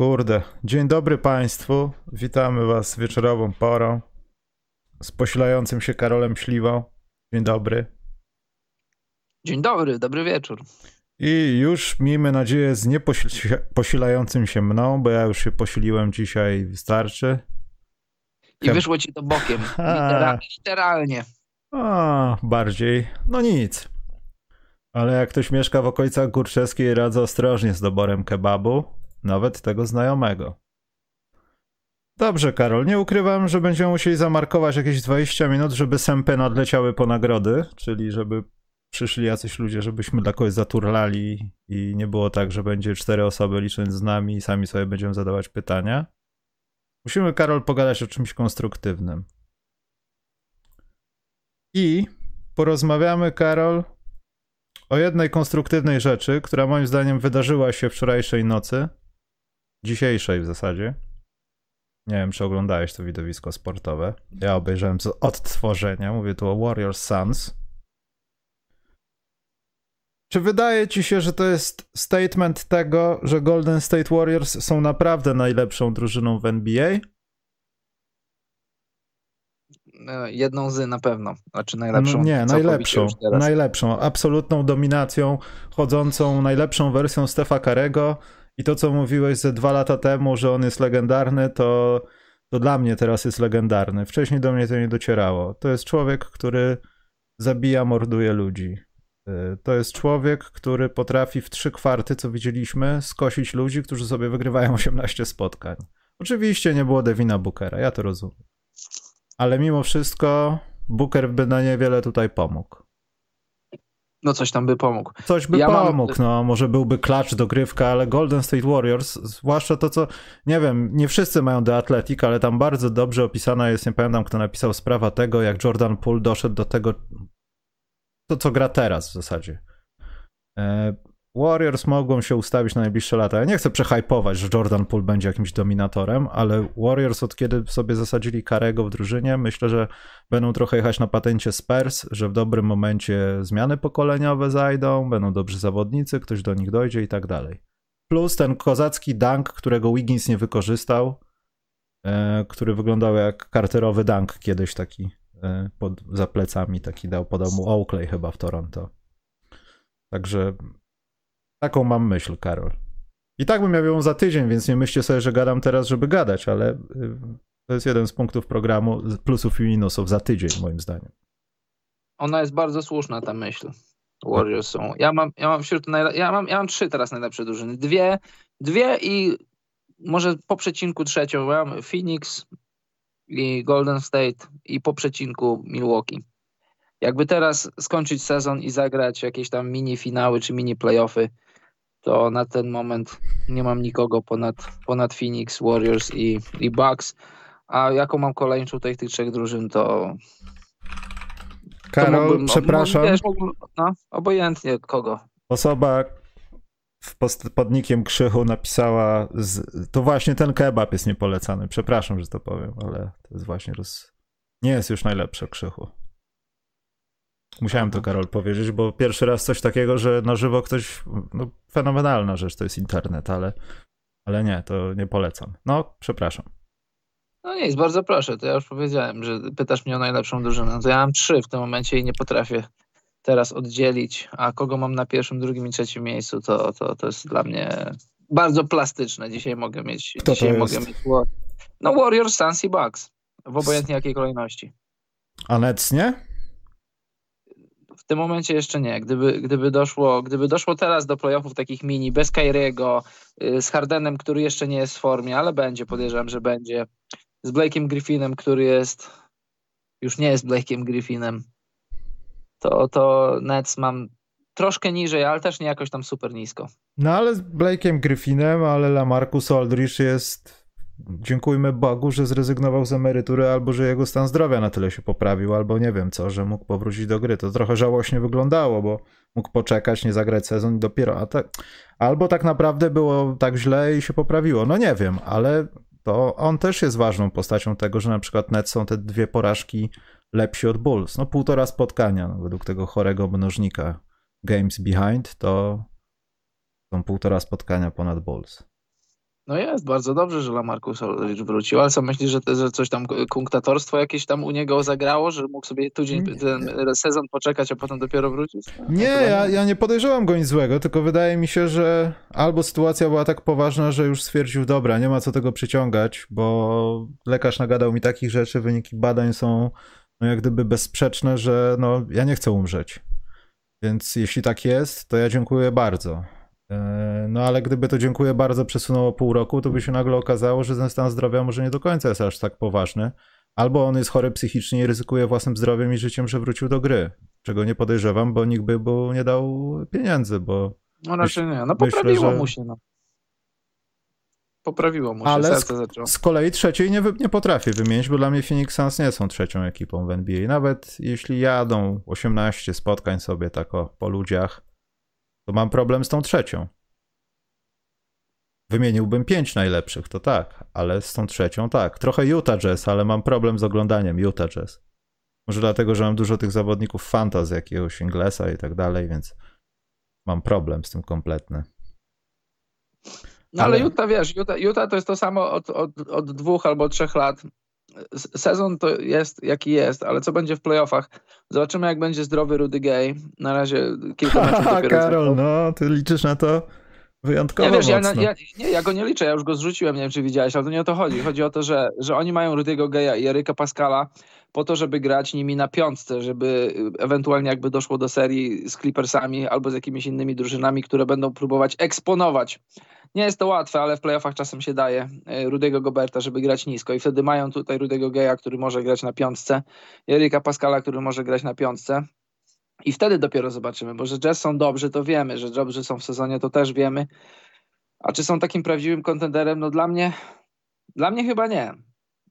Kurde. Dzień dobry Państwu. Witamy Was wieczorową porą z posilającym się Karolem Śliwą. Dzień dobry. Dzień dobry, dobry wieczór. I już miejmy nadzieję z nieposilającym się mną, bo ja już się posiliłem dzisiaj, wystarczy. I wyszło ci to bokiem, literalnie. A, bardziej. No nic. Ale jak ktoś mieszka w okolicach Górczewskiej, radzę ostrożnie z doborem kebabu, nawet tego znajomego. Dobrze, Karol, nie ukrywam, że będziemy musieli zamarkować jakieś 20 minut, żeby sępy nadleciały po nagrody, czyli żeby przyszli jacyś ludzie, żebyśmy dla kogoś zaturlali i nie było tak, że będzie cztery osoby licząc z nami i sami sobie będziemy zadawać pytania. Musimy, Karol, pogadać o czymś konstruktywnym. I porozmawiamy, Karol, o jednej konstruktywnej rzeczy, która moim zdaniem wydarzyła się wczorajszej nocy, dzisiejszej w zasadzie. Nie wiem, czy oglądałeś to widowisko sportowe. Ja obejrzałem z odtworzenia, mówię tu o Warriors Suns. Czy wydaje ci się, że to jest statement tego, że Golden State Warriors są naprawdę najlepszą drużyną w NBA? E, jedną z na pewno, znaczy najlepszą. No nie, najlepszą, najlepszą, absolutną dominacją, chodzącą najlepszą wersją Stefa Karego i to, co mówiłeś ze dwa lata temu, że on jest legendarny, to, to dla mnie teraz jest legendarny. Wcześniej do mnie to nie docierało. To jest człowiek, który zabija, morduje ludzi. E, to jest człowiek, który potrafi w trzy kwarty, co widzieliśmy, skosić ludzi, którzy sobie wygrywają 18 spotkań. Oczywiście nie było Devina Bookera, ja to rozumiem ale mimo wszystko Booker by na niewiele tutaj pomógł. No coś tam by pomógł. Coś by ja pomógł, mam... no może byłby klacz dogrywka, ale Golden State Warriors, zwłaszcza to co, nie wiem, nie wszyscy mają The Athletic, ale tam bardzo dobrze opisana jest, nie pamiętam kto napisał sprawa tego, jak Jordan Poole doszedł do tego, to co gra teraz w zasadzie. Warriors mogą się ustawić na najbliższe lata. Ja nie chcę przehypować, że Jordan Poole będzie jakimś dominatorem, ale Warriors od kiedy sobie zasadzili Karego w drużynie, myślę, że będą trochę jechać na patencie Spurs, że w dobrym momencie zmiany pokoleniowe zajdą, będą dobrzy zawodnicy, ktoś do nich dojdzie i tak dalej. Plus ten kozacki dunk, którego Wiggins nie wykorzystał, e, który wyglądał jak karterowy dunk kiedyś taki e, pod, za plecami, taki dał, podał mu Oakley chyba w Toronto. Także Taką mam myśl, Karol. I tak bym miał ją za tydzień, więc nie myślcie sobie, że gadam teraz, żeby gadać, ale y, to jest jeden z punktów programu plusów i minusów za tydzień, moim zdaniem. Ona jest bardzo słuszna, ta myśl. Warriors są. Ja mam, ja mam wśród najle- ja mam, ja mam trzy teraz najlepsze drużyny. Dwie, dwie i może po przecinku trzecią. Mam Phoenix i Golden State i po przecinku Milwaukee. Jakby teraz skończyć sezon i zagrać jakieś tam mini finały czy mini playoffy, to na ten moment nie mam nikogo ponad, ponad Phoenix, Warriors i, i Bucks. A jaką mam kolejną tutaj tych trzech drużyn, to. Karol, to mógłbym, przepraszam. Wiesz, mógłbym, no, obojętnie kogo. Osoba w podnikiem Krzychu napisała, z, to właśnie ten kebab jest niepolecany. Przepraszam, że to powiem, ale to jest właśnie roz... nie jest już najlepsze Krzychu. Musiałem to, Karol, powiedzieć, bo pierwszy raz coś takiego, że na żywo ktoś, no fenomenalna rzecz to jest internet, ale, ale nie, to nie polecam. No, przepraszam. No nic, bardzo proszę, to ja już powiedziałem, że pytasz mnie o najlepszą drużynę. To ja mam trzy w tym momencie i nie potrafię teraz oddzielić, a kogo mam na pierwszym, drugim i trzecim miejscu, to, to, to jest dla mnie bardzo plastyczne. Dzisiaj mogę mieć... Kto dzisiaj mogę mieć no Warriors, Suns i Bucks. W obojętnie jakiej kolejności. A Nets nie? Tym momencie jeszcze nie. Gdyby, gdyby, doszło, gdyby doszło teraz do playoffów takich mini, bez Kyriego, y, z Hardenem, który jeszcze nie jest w formie, ale będzie, podejrzewam, że będzie, z Blakeem Griffinem, który jest, już nie jest Blakeem Griffinem, to, to Nets mam troszkę niżej, ale też nie jakoś tam super nisko. No ale z Blakeem Griffinem, ale Lamarcus Aldridge jest dziękujmy Bogu, że zrezygnował z emerytury, albo że jego stan zdrowia na tyle się poprawił, albo nie wiem co, że mógł powrócić do gry. To trochę żałośnie wyglądało, bo mógł poczekać, nie zagrać sezon i dopiero. A te, albo tak naprawdę było tak źle i się poprawiło. No nie wiem, ale to on też jest ważną postacią tego, że na przykład net są te dwie porażki lepsi od Bulls. No półtora spotkania, no, według tego chorego mnożnika Games Behind, to są półtora spotkania ponad Bulls. No jest, bardzo dobrze, że Lamarcus wrócił, ale co myślisz, że, te, że coś tam kunktatorstwo jakieś tam u niego zagrało, że mógł sobie tydzień, ten sezon poczekać, a potem dopiero wrócić? Nie, ja, ja nie podejrzewam go nic złego, tylko wydaje mi się, że albo sytuacja była tak poważna, że już stwierdził, dobra, nie ma co tego przyciągać, bo lekarz nagadał mi takich rzeczy, wyniki badań są no jak gdyby bezsprzeczne, że no ja nie chcę umrzeć. Więc jeśli tak jest, to ja dziękuję bardzo. E, no ale gdyby to dziękuję bardzo przesunęło pół roku, to by się nagle okazało, że ten stan zdrowia może nie do końca jest aż tak poważny. Albo on jest chory psychicznie i ryzykuje własnym zdrowiem i życiem, że wrócił do gry. Czego nie podejrzewam, bo nikt by mu nie dał pieniędzy, bo... No raczej nie. No poprawiło myślę, że... mu się, no. Poprawiło mu się, Ale serce zaczęło. z kolei trzeciej nie, nie potrafię wymienić, bo dla mnie Phoenix Suns nie są trzecią ekipą w NBA. Nawet jeśli jadą 18 spotkań sobie tak o, po ludziach, to mam problem z tą trzecią. Wymieniłbym pięć najlepszych, to tak, ale z tą trzecią tak. Trochę Utah Jazz, ale mam problem z oglądaniem Utah Jazz. Może dlatego, że mam dużo tych zawodników fantasy, jakiegoś Inglesa i tak dalej, więc mam problem z tym kompletny. No ale, ale Utah, wiesz, Utah, Utah to jest to samo od, od, od dwóch albo trzech lat. Sezon to jest jaki jest, ale co będzie w playoffach? Zobaczymy, jak będzie zdrowy Rudy Gay. Na razie kilka meczów dopiero Karol, no, ty liczysz na to wyjątkowo ja, wiesz. Ja, ja, nie, ja go nie liczę, ja już go zrzuciłem, nie wiem, czy widziałeś, ale to nie o to chodzi. Chodzi o to, że, że oni mają Rudy'ego Gaya i Eryka Pascala po to, żeby grać nimi na piątce, żeby ewentualnie jakby doszło do serii z Clippersami albo z jakimiś innymi drużynami, które będą próbować eksponować nie jest to łatwe, ale w playoffach czasem się daje e, Rudego Goberta, żeby grać nisko i wtedy mają tutaj Rudego Geja, który może grać na piątce, Erika Pascala, który może grać na piątce. I wtedy dopiero zobaczymy, bo że Jazz są dobrzy, to wiemy, że dobrzy są w sezonie, to też wiemy. A czy są takim prawdziwym kontenderem? No dla mnie, dla mnie chyba nie.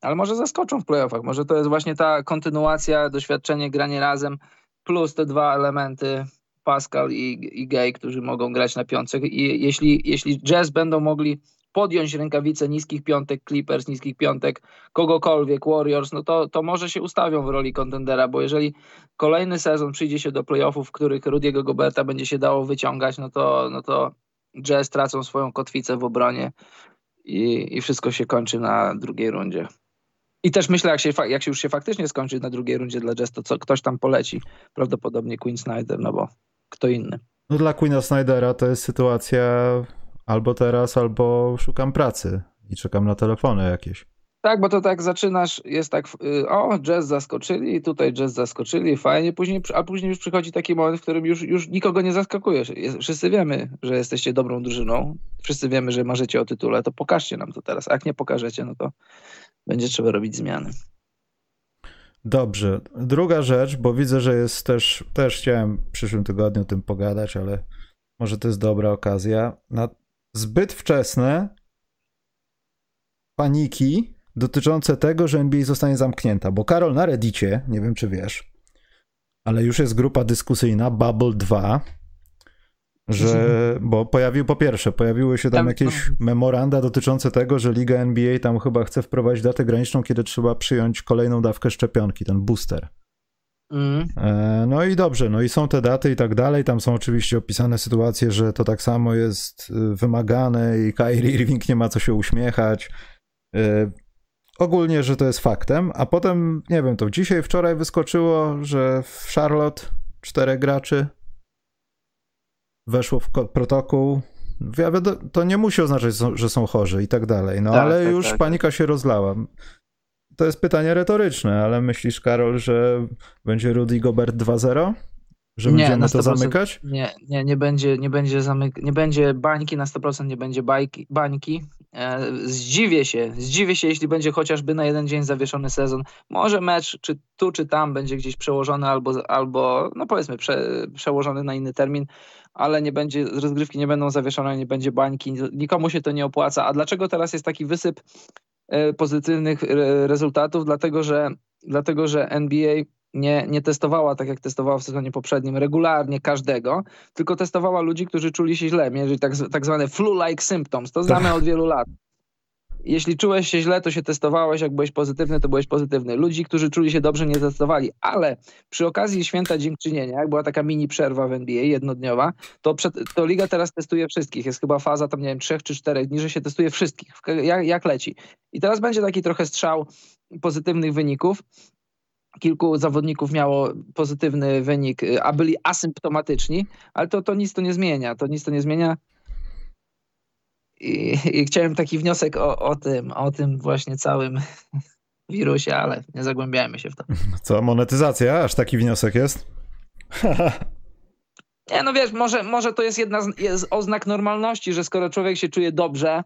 Ale może zaskoczą w playoffach. Może to jest właśnie ta kontynuacja, doświadczenie, granie razem, plus te dwa elementy Pascal i, i Gay, którzy mogą grać na piątek. I jeśli, jeśli Jazz będą mogli podjąć rękawice niskich piątek, Clippers, niskich piątek, kogokolwiek, Warriors, no to, to może się ustawią w roli kontendera, bo jeżeli kolejny sezon przyjdzie się do playoffów, w których Rudiego Goberta będzie się dało wyciągać, no to, no to Jazz tracą swoją kotwicę w obronie i, i wszystko się kończy na drugiej rundzie. I też myślę, jak się, jak się już się faktycznie skończy na drugiej rundzie dla Jazz, to co, ktoś tam poleci, prawdopodobnie Queen Snyder, no bo kto inny. No dla Queena Snydera to jest sytuacja albo teraz, albo szukam pracy i czekam na telefony jakieś. Tak, bo to tak zaczynasz, jest tak, y, o, jazz zaskoczyli, tutaj jazz zaskoczyli, fajnie, później, a później już przychodzi taki moment, w którym już, już nikogo nie zaskakujesz. Wszyscy wiemy, że jesteście dobrą drużyną, wszyscy wiemy, że marzycie o tytule, to pokażcie nam to teraz, a jak nie pokażecie, no to będzie trzeba robić zmiany. Dobrze. Druga rzecz, bo widzę, że jest też, też chciałem w przyszłym tygodniu o tym pogadać, ale może to jest dobra okazja. Na zbyt wczesne paniki dotyczące tego, że NBA zostanie zamknięta, bo Karol na Reddicie, nie wiem czy wiesz, ale już jest grupa dyskusyjna Bubble 2, że, bo pojawił, po pierwsze, pojawiły się tam jakieś memoranda dotyczące tego, że Liga NBA tam chyba chce wprowadzić datę graniczną, kiedy trzeba przyjąć kolejną dawkę szczepionki, ten booster. Mm. E, no i dobrze, no i są te daty i tak dalej. Tam są oczywiście opisane sytuacje, że to tak samo jest y, wymagane i Kyrie Irving nie ma co się uśmiechać. E, ogólnie, że to jest faktem, a potem, nie wiem, to dzisiaj, wczoraj wyskoczyło, że w Charlotte czterech graczy weszło w protokół. To nie musi oznaczać, że są chorzy i tak dalej, no tak, ale tak, już tak, panika się rozlała. To jest pytanie retoryczne, ale myślisz, Karol, że będzie Rudy Gobert 2-0? Że nie, będziemy to zamykać? Nie, nie, nie będzie, nie będzie zamyk nie będzie bańki na 100%, nie będzie bajki, bańki. E, zdziwię się, zdziwię się, jeśli będzie chociażby na jeden dzień zawieszony sezon. Może mecz, czy tu, czy tam będzie gdzieś przełożony, albo, albo no powiedzmy, prze, przełożony na inny termin ale nie będzie, rozgrywki nie będą zawieszone, nie będzie bańki, nikomu się to nie opłaca. A dlaczego teraz jest taki wysyp pozytywnych rezultatów? Dlatego, że, dlatego, że NBA nie, nie testowała tak jak testowała w sezonie poprzednim regularnie każdego, tylko testowała ludzi, którzy czuli się źle, mieli tak, tak zwane flu-like symptoms. To znamy od wielu lat. Jeśli czułeś się źle, to się testowałeś, jak byłeś pozytywny, to byłeś pozytywny. Ludzi, którzy czuli się dobrze, nie testowali, ale przy okazji święta dziękczynienia, jak była taka mini przerwa w NBA jednodniowa, to, przed, to liga teraz testuje wszystkich. Jest chyba faza tam, nie wiem, trzech czy czterech dni, że się testuje wszystkich, jak, jak leci. I teraz będzie taki trochę strzał pozytywnych wyników kilku zawodników miało pozytywny wynik, a byli asymptomatyczni, ale to, to nic to nie zmienia. To nic to nie zmienia. I, i chciałem taki wniosek o, o tym, o tym właśnie całym wirusie, ale nie zagłębiajmy się w to. Co, monetyzacja? Aż taki wniosek jest? nie, no wiesz, może, może to jest jedna z jest oznak normalności, że skoro człowiek się czuje dobrze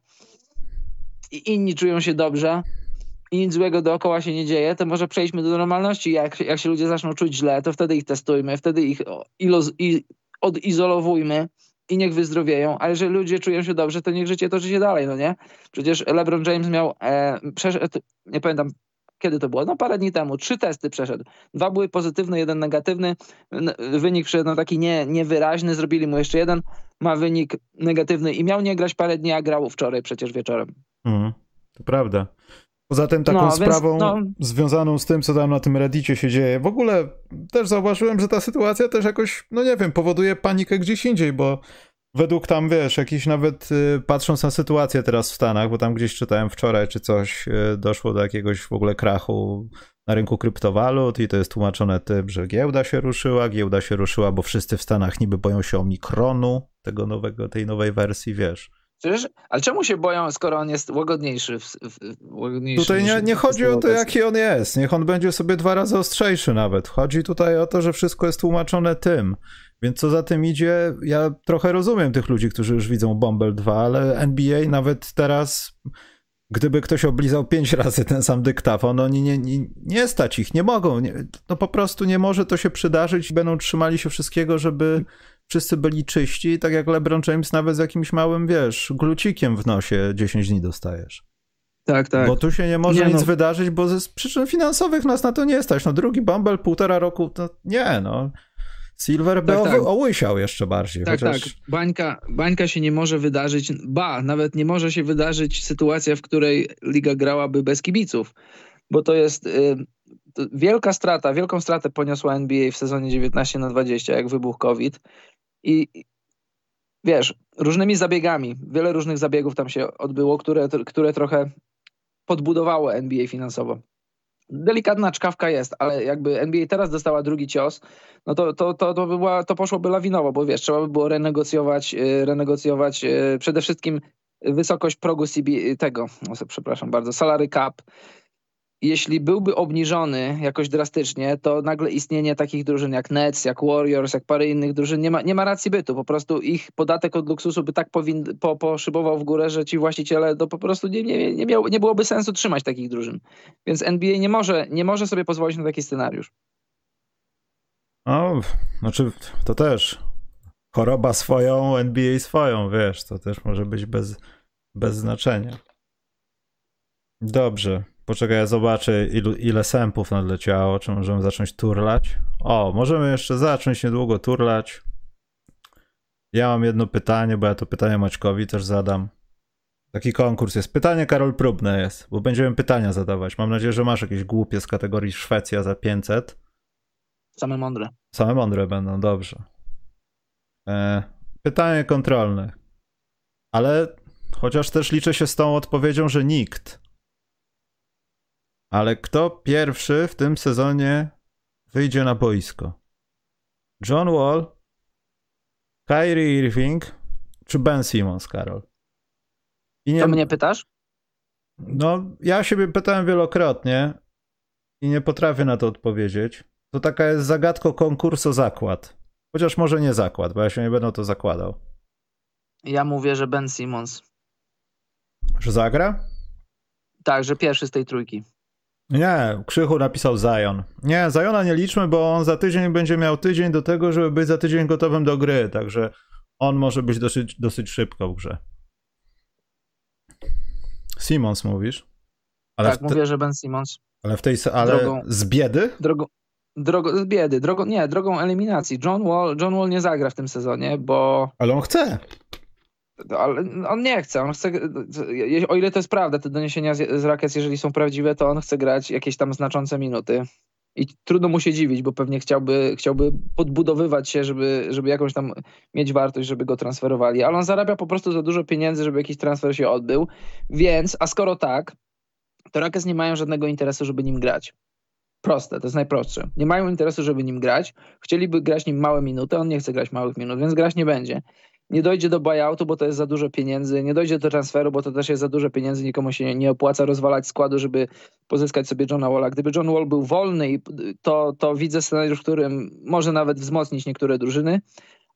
i inni czują się dobrze, i nic złego dookoła się nie dzieje, to może przejdźmy do normalności. Jak, jak się ludzie zaczną czuć źle, to wtedy ich testujmy, wtedy ich i, odizolowujmy i niech wyzdrowieją, a jeżeli ludzie czują się dobrze, to niech życie toczy się dalej, no nie? Przecież LeBron James miał, e, przeszedł, nie pamiętam kiedy to było, no parę dni temu, trzy testy przeszedł. Dwa były pozytywne, jeden negatywny, wynik przyszedł no taki nie, niewyraźny, zrobili mu jeszcze jeden, ma wynik negatywny i miał nie grać parę dni, a grał wczoraj przecież wieczorem. Mhm, to prawda. Poza tym taką no, sprawą no... związaną z tym, co tam na tym Reddicie się dzieje, w ogóle też zauważyłem, że ta sytuacja też jakoś, no nie wiem, powoduje panikę gdzieś indziej, bo według tam, wiesz, jakiś nawet y, patrząc na sytuację teraz w Stanach, bo tam gdzieś czytałem wczoraj czy coś, y, doszło do jakiegoś w ogóle krachu na rynku kryptowalut i to jest tłumaczone tym, że giełda się ruszyła, giełda się ruszyła, bo wszyscy w Stanach niby boją się omikronu, tego nowego, tej nowej wersji, wiesz. Przecież, ale czemu się boją, skoro on jest łagodniejszy? W, w, łagodniejszy tutaj nie, nie chodzi o to, jaki on jest. Niech on będzie sobie dwa razy ostrzejszy nawet. Chodzi tutaj o to, że wszystko jest tłumaczone tym. Więc co za tym idzie, ja trochę rozumiem tych ludzi, którzy już widzą Bumble 2, ale NBA nawet teraz, gdyby ktoś oblizał pięć razy ten sam dyktafon, oni nie, nie, nie stać ich, nie mogą. Nie, no po prostu nie może to się przydarzyć i będą trzymali się wszystkiego, żeby wszyscy byli czyści, tak jak LeBron James nawet z jakimś małym, wiesz, glucikiem w nosie 10 dni dostajesz. Tak, tak. Bo tu się nie może nie, nic no. wydarzyć, bo ze przyczyn finansowych nas na to nie stać. No drugi Bumble półtora roku, to nie, no. Silver tak, by tak. ołysiał jeszcze bardziej. Tak, chociaż... tak. Bańka, bańka się nie może wydarzyć, ba, nawet nie może się wydarzyć sytuacja, w której liga grałaby bez kibiców, bo to jest y, to wielka strata, wielką stratę poniosła NBA w sezonie 19 na 20, jak wybuchł COVID i wiesz, różnymi zabiegami, wiele różnych zabiegów tam się odbyło, które, które trochę podbudowało NBA finansowo. Delikatna czkawka jest, ale jakby NBA teraz dostała drugi cios, no to, to, to, to, by była, to poszłoby lawinowo, bo wiesz, trzeba by było renegocjować, y, renegocjować y, przede wszystkim wysokość progu CB, tego, przepraszam bardzo, salary cap, jeśli byłby obniżony jakoś drastycznie, to nagle istnienie takich drużyn jak Nets, jak Warriors, jak parę innych drużyn nie ma, nie ma racji bytu. Po prostu ich podatek od luksusu by tak powin, po, poszybował w górę, że ci właściciele to po prostu nie, nie, nie, miał, nie byłoby sensu trzymać takich drużyn. Więc NBA nie może, nie może sobie pozwolić na taki scenariusz. No, znaczy to też choroba swoją, NBA swoją, wiesz, to też może być bez, bez znaczenia. Dobrze. Poczekaj, ja zobaczę ilu, ile sępów nadleciało, czy możemy zacząć turlać. O, możemy jeszcze zacząć niedługo turlać. Ja mam jedno pytanie, bo ja to pytanie Maćkowi też zadam. Taki konkurs jest. Pytanie Karol próbne jest, bo będziemy pytania zadawać. Mam nadzieję, że masz jakieś głupie z kategorii Szwecja za 500. Same mądre. Same mądre będą, dobrze. E, pytanie kontrolne. Ale chociaż też liczę się z tą odpowiedzią, że nikt. Ale kto pierwszy w tym sezonie wyjdzie na boisko? John Wall, Kyrie Irving czy Ben Simmons, Karol? I nie... To mnie pytasz? No, ja siebie pytałem wielokrotnie i nie potrafię na to odpowiedzieć. To taka jest zagadka konkursu zakład. Chociaż może nie zakład, bo ja się nie będę to zakładał. Ja mówię, że Ben Simmons. Że zagra? Tak, że pierwszy z tej trójki. Nie, Krzychu napisał Zion. Nie, Ziona nie liczmy, bo on za tydzień będzie miał tydzień do tego, żeby być za tydzień gotowym do gry, także on może być dosyć, dosyć szybko w grze. Simons mówisz? Ale tak, te... mówię, że Ben Simons. Ale w tej ale drogą, z biedy? Drogą, drogo, z biedy, drogą, nie, drogą eliminacji. John Wall, John Wall nie zagra w tym sezonie, bo... Ale on chce. Ale on nie chce, on chce, o ile to jest prawda, te doniesienia z, z Rockets, jeżeli są prawdziwe, to on chce grać jakieś tam znaczące minuty. I trudno mu się dziwić, bo pewnie chciałby, chciałby podbudowywać się, żeby, żeby jakąś tam mieć wartość, żeby go transferowali. Ale on zarabia po prostu za dużo pieniędzy, żeby jakiś transfer się odbył. Więc, a skoro tak, to Rockets nie mają żadnego interesu, żeby nim grać. Proste, to jest najprostsze. Nie mają interesu, żeby nim grać. Chcieliby grać nim małe minuty, on nie chce grać małych minut, więc grać nie będzie nie dojdzie do buyoutu, bo to jest za dużo pieniędzy, nie dojdzie do transferu, bo to też jest za dużo pieniędzy, nikomu się nie opłaca rozwalać składu, żeby pozyskać sobie Johna Walla. Gdyby John Wall był wolny, to, to widzę scenariusz, w którym może nawet wzmocnić niektóre drużyny,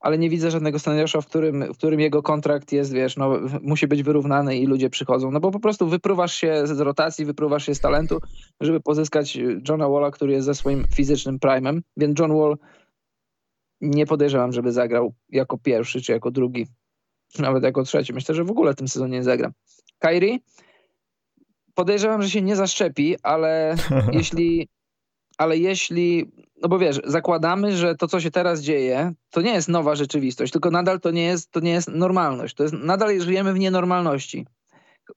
ale nie widzę żadnego scenariusza, w którym, w którym jego kontrakt jest, wiesz, no, musi być wyrównany i ludzie przychodzą, no bo po prostu wypruwasz się z rotacji, wypruwasz się z talentu, żeby pozyskać Johna Walla, który jest ze swoim fizycznym primem, więc John Wall nie podejrzewam, żeby zagrał jako pierwszy czy jako drugi, nawet jako trzeci. Myślę, że w ogóle w tym sezonie nie zagra. Kairi podejrzewam, że się nie zaszczepi, ale jeśli, ale jeśli, no bo wiesz, zakładamy, że to, co się teraz dzieje, to nie jest nowa rzeczywistość, tylko nadal to nie jest, to nie jest normalność. To jest, nadal żyjemy w nienormalności.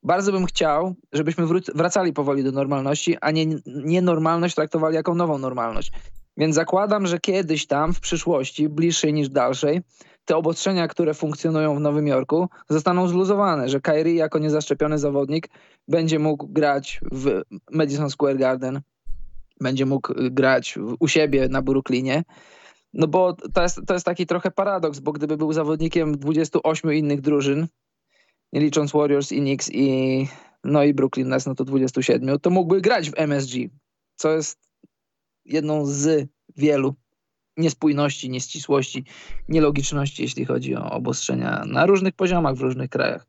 Bardzo bym chciał, żebyśmy wracali powoli do normalności, a nie nienormalność traktowali jako nową normalność. Więc zakładam, że kiedyś tam w przyszłości, bliższej niż dalszej, te obostrzenia, które funkcjonują w Nowym Jorku, zostaną zluzowane, że Kyrie jako niezaszczepiony zawodnik będzie mógł grać w Madison Square Garden, będzie mógł grać u siebie na Brooklynie. No bo to jest, to jest taki trochę paradoks, bo gdyby był zawodnikiem 28 innych drużyn, nie licząc Warriors i Knicks i no i Brooklyn Nets, no to 27, to mógłby grać w MSG, co jest jedną z wielu niespójności, nieścisłości, nielogiczności, jeśli chodzi o obostrzenia na różnych poziomach w różnych krajach.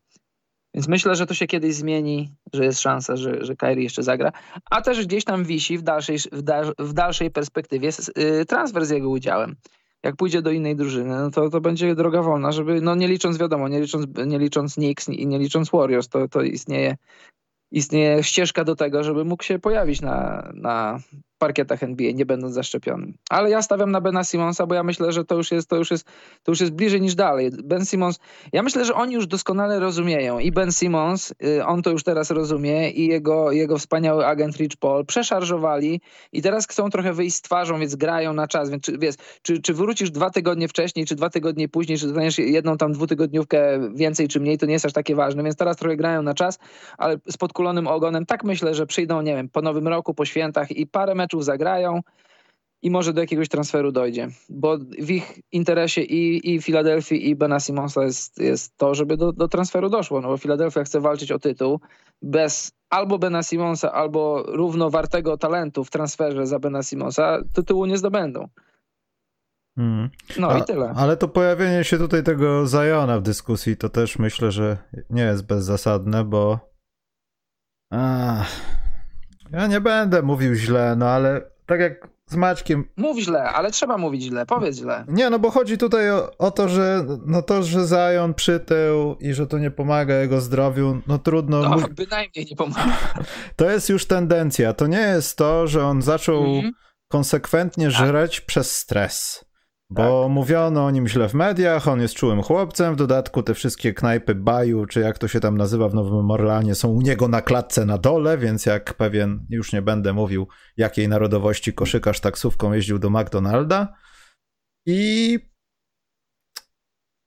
Więc myślę, że to się kiedyś zmieni, że jest szansa, że, że Kyrie jeszcze zagra. A też gdzieś tam wisi w dalszej, w, dal, w dalszej perspektywie y, transfer z jego udziałem. Jak pójdzie do innej drużyny, no to, to będzie droga wolna, żeby, no nie licząc, wiadomo, nie licząc, nie licząc Knicks i nie licząc Warriors, to, to istnieje, istnieje ścieżka do tego, żeby mógł się pojawić na, na parkietach NBA, nie będąc zaszczepionym. Ale ja stawiam na Bena Simonsa, bo ja myślę, że to już jest, to już jest, to już jest bliżej niż dalej. Ben Simons, ja myślę, że oni już doskonale rozumieją i Ben Simons, y, on to już teraz rozumie i jego, jego wspaniały agent Rich Paul przeszarżowali i teraz chcą trochę wyjść z twarzą, więc grają na czas, więc czy, wiesz, czy, czy wrócisz dwa tygodnie wcześniej, czy dwa tygodnie później, czy dostaniesz jedną tam dwutygodniówkę więcej czy mniej, to nie jest aż takie ważne, więc teraz trochę grają na czas, ale z podkulonym ogonem tak myślę, że przyjdą, nie wiem, po nowym roku, po świętach i parę meczów meczów zagrają i może do jakiegoś transferu dojdzie. Bo w ich interesie i, i Filadelfii, i Bena Simonsa jest, jest to, żeby do, do transferu doszło. No bo Filadelfia chce walczyć o tytuł bez albo Bena Simonsa, albo równowartego talentu w transferze za Bena Simonsa, tytułu nie zdobędą. Hmm. No A, i tyle. Ale to pojawienie się tutaj tego Zajona w dyskusji to też myślę, że nie jest bezzasadne, bo. Ach ja nie będę mówił źle, no ale tak jak z Maćkiem. Mów źle, ale trzeba mówić źle, powiedz źle. Nie, no bo chodzi tutaj o, o, to, że no to, że Zion przytył i że to nie pomaga jego zdrowiu, no trudno. No, mów... bynajmniej nie pomaga. To jest już tendencja. To nie jest to, że on zaczął mm -hmm. konsekwentnie tak. żreć przez stres. Bo tak. mówiono o nim źle w mediach, on jest czułym chłopcem, w dodatku te wszystkie knajpy Baju, czy jak to się tam nazywa w Nowym Orlanie, są u niego na klatce na dole, więc jak pewien, już nie będę mówił, jakiej narodowości koszykarz taksówką jeździł do McDonalda. I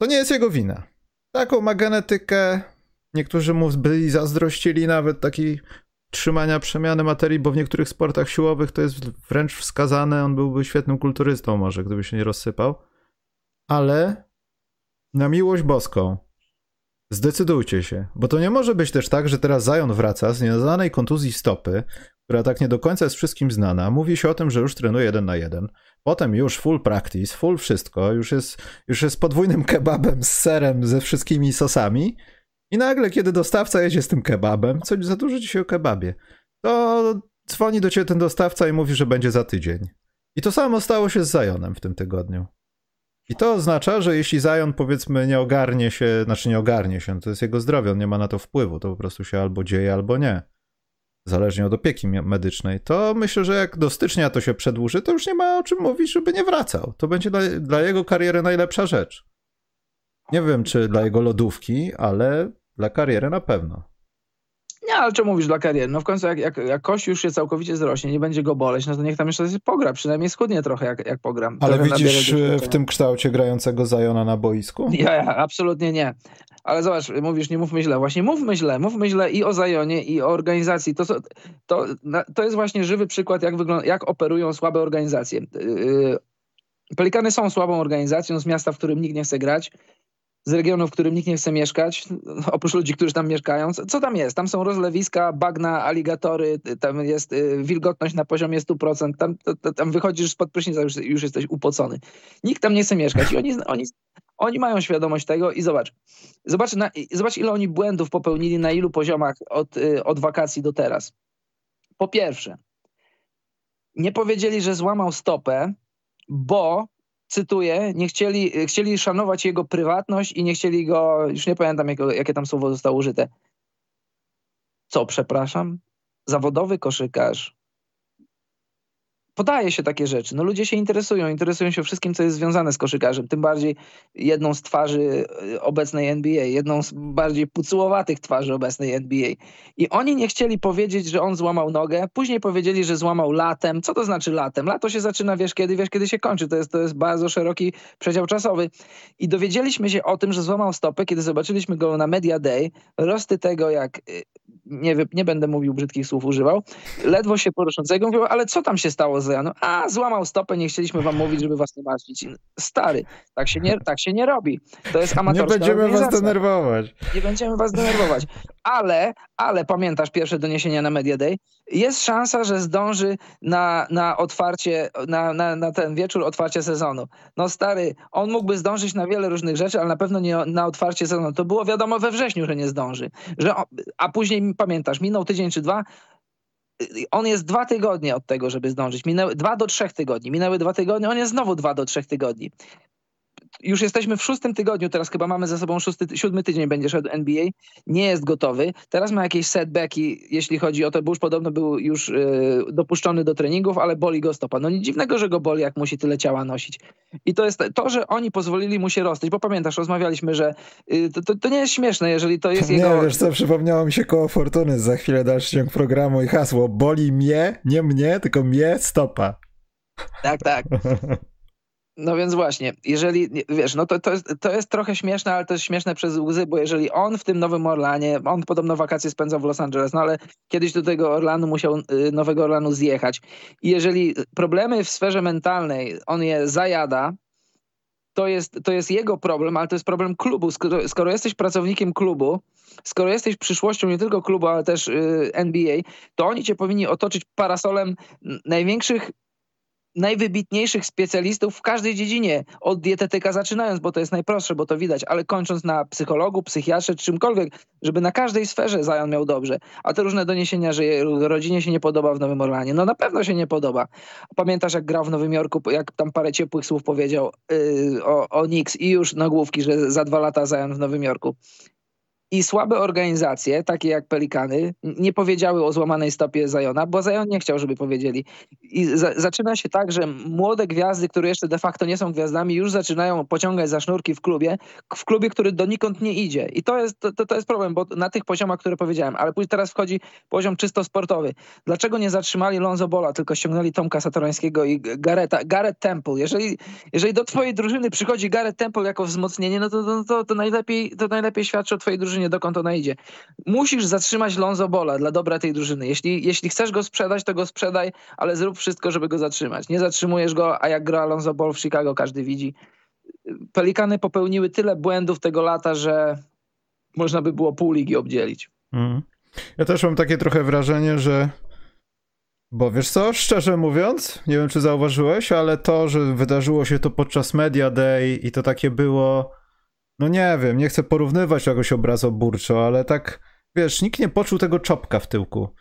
to nie jest jego wina. Taką ma genetykę, niektórzy mu byli zazdrościli nawet taki trzymania przemiany materii, bo w niektórych sportach siłowych to jest wręcz wskazane, on byłby świetnym kulturystą może, gdyby się nie rozsypał. Ale na miłość boską zdecydujcie się, bo to nie może być też tak, że teraz Zion wraca z nieznanej kontuzji stopy, która tak nie do końca jest wszystkim znana. Mówi się o tym, że już trenuje jeden na jeden. Potem już full practice, full wszystko, już jest, już jest podwójnym kebabem z serem, ze wszystkimi sosami i nagle, kiedy dostawca jedzie z tym kebabem, coś za dużo dzisiaj o kebabie, to dzwoni do ciebie ten dostawca i mówi, że będzie za tydzień. I to samo stało się z Zajonem w tym tygodniu. I to oznacza, że jeśli Zajon powiedzmy nie ogarnie się, znaczy nie ogarnie się, to jest jego zdrowie, on nie ma na to wpływu, to po prostu się albo dzieje, albo nie. Zależnie od opieki medycznej, to myślę, że jak do stycznia to się przedłuży, to już nie ma o czym mówić, żeby nie wracał. To będzie dla, dla jego kariery najlepsza rzecz. Nie wiem, czy dla jego lodówki, ale dla kariery na pewno. Nie, ale czy mówisz dla kariery? No w końcu jak, jak, jak kość już się całkowicie zrośnie, nie będzie go boleć, no to niech tam jeszcze pogra, przynajmniej schudnie trochę jak, jak pogram. Ale widzisz w tym kształcie grającego Zajona na boisku? Ja, ja, absolutnie nie. Ale zobacz, mówisz, nie mówmy źle. Właśnie mówmy źle. Mówmy źle i o Zajonie, i o organizacji. To, to, to jest właśnie żywy przykład, jak, wygląda, jak operują słabe organizacje. Yy, Pelikany są słabą organizacją z miasta, w którym nikt nie chce grać z regionu, w którym nikt nie chce mieszkać, oprócz ludzi, którzy tam mieszkają. Co tam jest? Tam są rozlewiska, bagna, aligatory, tam jest y, wilgotność na poziomie 100%, tam, tam wychodzisz spod prysznica, już, już jesteś upocony. Nikt tam nie chce mieszkać i oni, oni, oni mają świadomość tego i zobacz, zobacz, na, zobacz ile oni błędów popełnili na ilu poziomach od, y, od wakacji do teraz. Po pierwsze, nie powiedzieli, że złamał stopę, bo cytuję, nie chcieli, chcieli szanować jego prywatność i nie chcieli go, już nie pamiętam jakie, jakie tam słowo zostało użyte. Co, przepraszam? Zawodowy koszykarz podaje się takie rzeczy. No ludzie się interesują, interesują się wszystkim, co jest związane z koszykarzem. Tym bardziej jedną z twarzy y, obecnej NBA, jedną z bardziej pucułowatych twarzy obecnej NBA. I oni nie chcieli powiedzieć, że on złamał nogę, później powiedzieli, że złamał latem. Co to znaczy latem? Lato się zaczyna, wiesz kiedy, wiesz kiedy się kończy. To jest, to jest bardzo szeroki przedział czasowy. I dowiedzieliśmy się o tym, że złamał stopę, kiedy zobaczyliśmy go na Media Day. Rosty tego, jak y, nie, nie będę mówił brzydkich słów używał, ledwo się poruszącego mówił, ale co tam się stało z Janem? A, złamał stopę, nie chcieliśmy wam mówić, żeby was nie martwić. Stary, tak się nie, tak się nie robi. To jest amatorska Nie będziemy was denerwować. Nie będziemy was denerwować. Ale, ale pamiętasz pierwsze doniesienia na Media Day? Jest szansa, że zdąży na, na otwarcie, na, na, na ten wieczór otwarcia sezonu. No stary, on mógłby zdążyć na wiele różnych rzeczy, ale na pewno nie na otwarcie sezonu. To było wiadomo we wrześniu, że nie zdąży. Że, a później pamiętasz, minął tydzień czy dwa, on jest dwa tygodnie od tego, żeby zdążyć. Minęły dwa do trzech tygodni. Minęły dwa tygodnie, on jest znowu dwa do trzech tygodni już jesteśmy w szóstym tygodniu, teraz chyba mamy za sobą szósty, siódmy tydzień będzie szedł NBA, nie jest gotowy. Teraz ma jakieś setbacki, jeśli chodzi o to, bo już podobno był już y, dopuszczony do treningów, ale boli go stopa. No nic dziwnego, że go boli, jak musi tyle ciała nosić. I to jest to, że oni pozwolili mu się rosnąć, bo pamiętasz, rozmawialiśmy, że y, to, to, to, nie jest śmieszne, jeżeli to jest nie, jego... Nie, wiesz co, przypomniało mi się koło Fortuny, za chwilę dalszy ciąg programu i hasło, boli mnie, nie mnie, tylko mnie stopa. Tak, tak. No więc właśnie, jeżeli, wiesz, no to, to, jest, to jest trochę śmieszne, ale to jest śmieszne przez łzy, bo jeżeli on w tym Nowym Orlanie, on podobno wakacje spędzał w Los Angeles, no ale kiedyś do tego Orlanu musiał, y, Nowego Orlanu zjechać. I jeżeli problemy w sferze mentalnej on je zajada, to jest, to jest jego problem, ale to jest problem klubu. Skoro, skoro jesteś pracownikiem klubu, skoro jesteś przyszłością nie tylko klubu, ale też y, NBA, to oni cię powinni otoczyć parasolem największych najwybitniejszych specjalistów w każdej dziedzinie, od dietetyka zaczynając, bo to jest najprostsze, bo to widać, ale kończąc na psychologu, psychiatrze, czymkolwiek, żeby na każdej sferze Zion miał dobrze. A te różne doniesienia, że rodzinie się nie podoba w Nowym Orlanie, no na pewno się nie podoba. Pamiętasz, jak grał w Nowym Jorku, jak tam parę ciepłych słów powiedział yy, o, o Knicks i już nagłówki, że za dwa lata Zion w Nowym Jorku. I słabe organizacje, takie jak Pelikany, nie powiedziały o złamanej stopie Zajona, bo Zajon nie chciał, żeby powiedzieli. I za zaczyna się tak, że młode gwiazdy, które jeszcze de facto nie są gwiazdami, już zaczynają pociągać za sznurki w klubie, w klubie, który donikąd nie idzie. I to jest, to, to jest problem, bo na tych poziomach, które powiedziałem, ale później teraz wchodzi poziom czysto sportowy. Dlaczego nie zatrzymali Lonzo Bola, tylko ściągnęli Tomka Satorańskiego i Gareta, Gareth Temple? Jeżeli, jeżeli do twojej drużyny przychodzi Gareth Temple jako wzmocnienie, no to, to, to, to, najlepiej, to najlepiej świadczy o twojej drużynie drużynie, dokąd ona idzie. Musisz zatrzymać Lonzo Bola dla dobra tej drużyny. Jeśli, jeśli chcesz go sprzedać, to go sprzedaj, ale zrób wszystko, żeby go zatrzymać. Nie zatrzymujesz go, a jak gra Lonzo Ball w Chicago, każdy widzi. Pelikany popełniły tyle błędów tego lata, że można by było pół ligi obdzielić. Mm. Ja też mam takie trochę wrażenie, że bo wiesz co, szczerze mówiąc, nie wiem czy zauważyłeś, ale to, że wydarzyło się to podczas Media Day i to takie było no nie wiem, nie chcę porównywać jakoś obrazoburczo, ale tak, wiesz, nikt nie poczuł tego czopka w tyłku.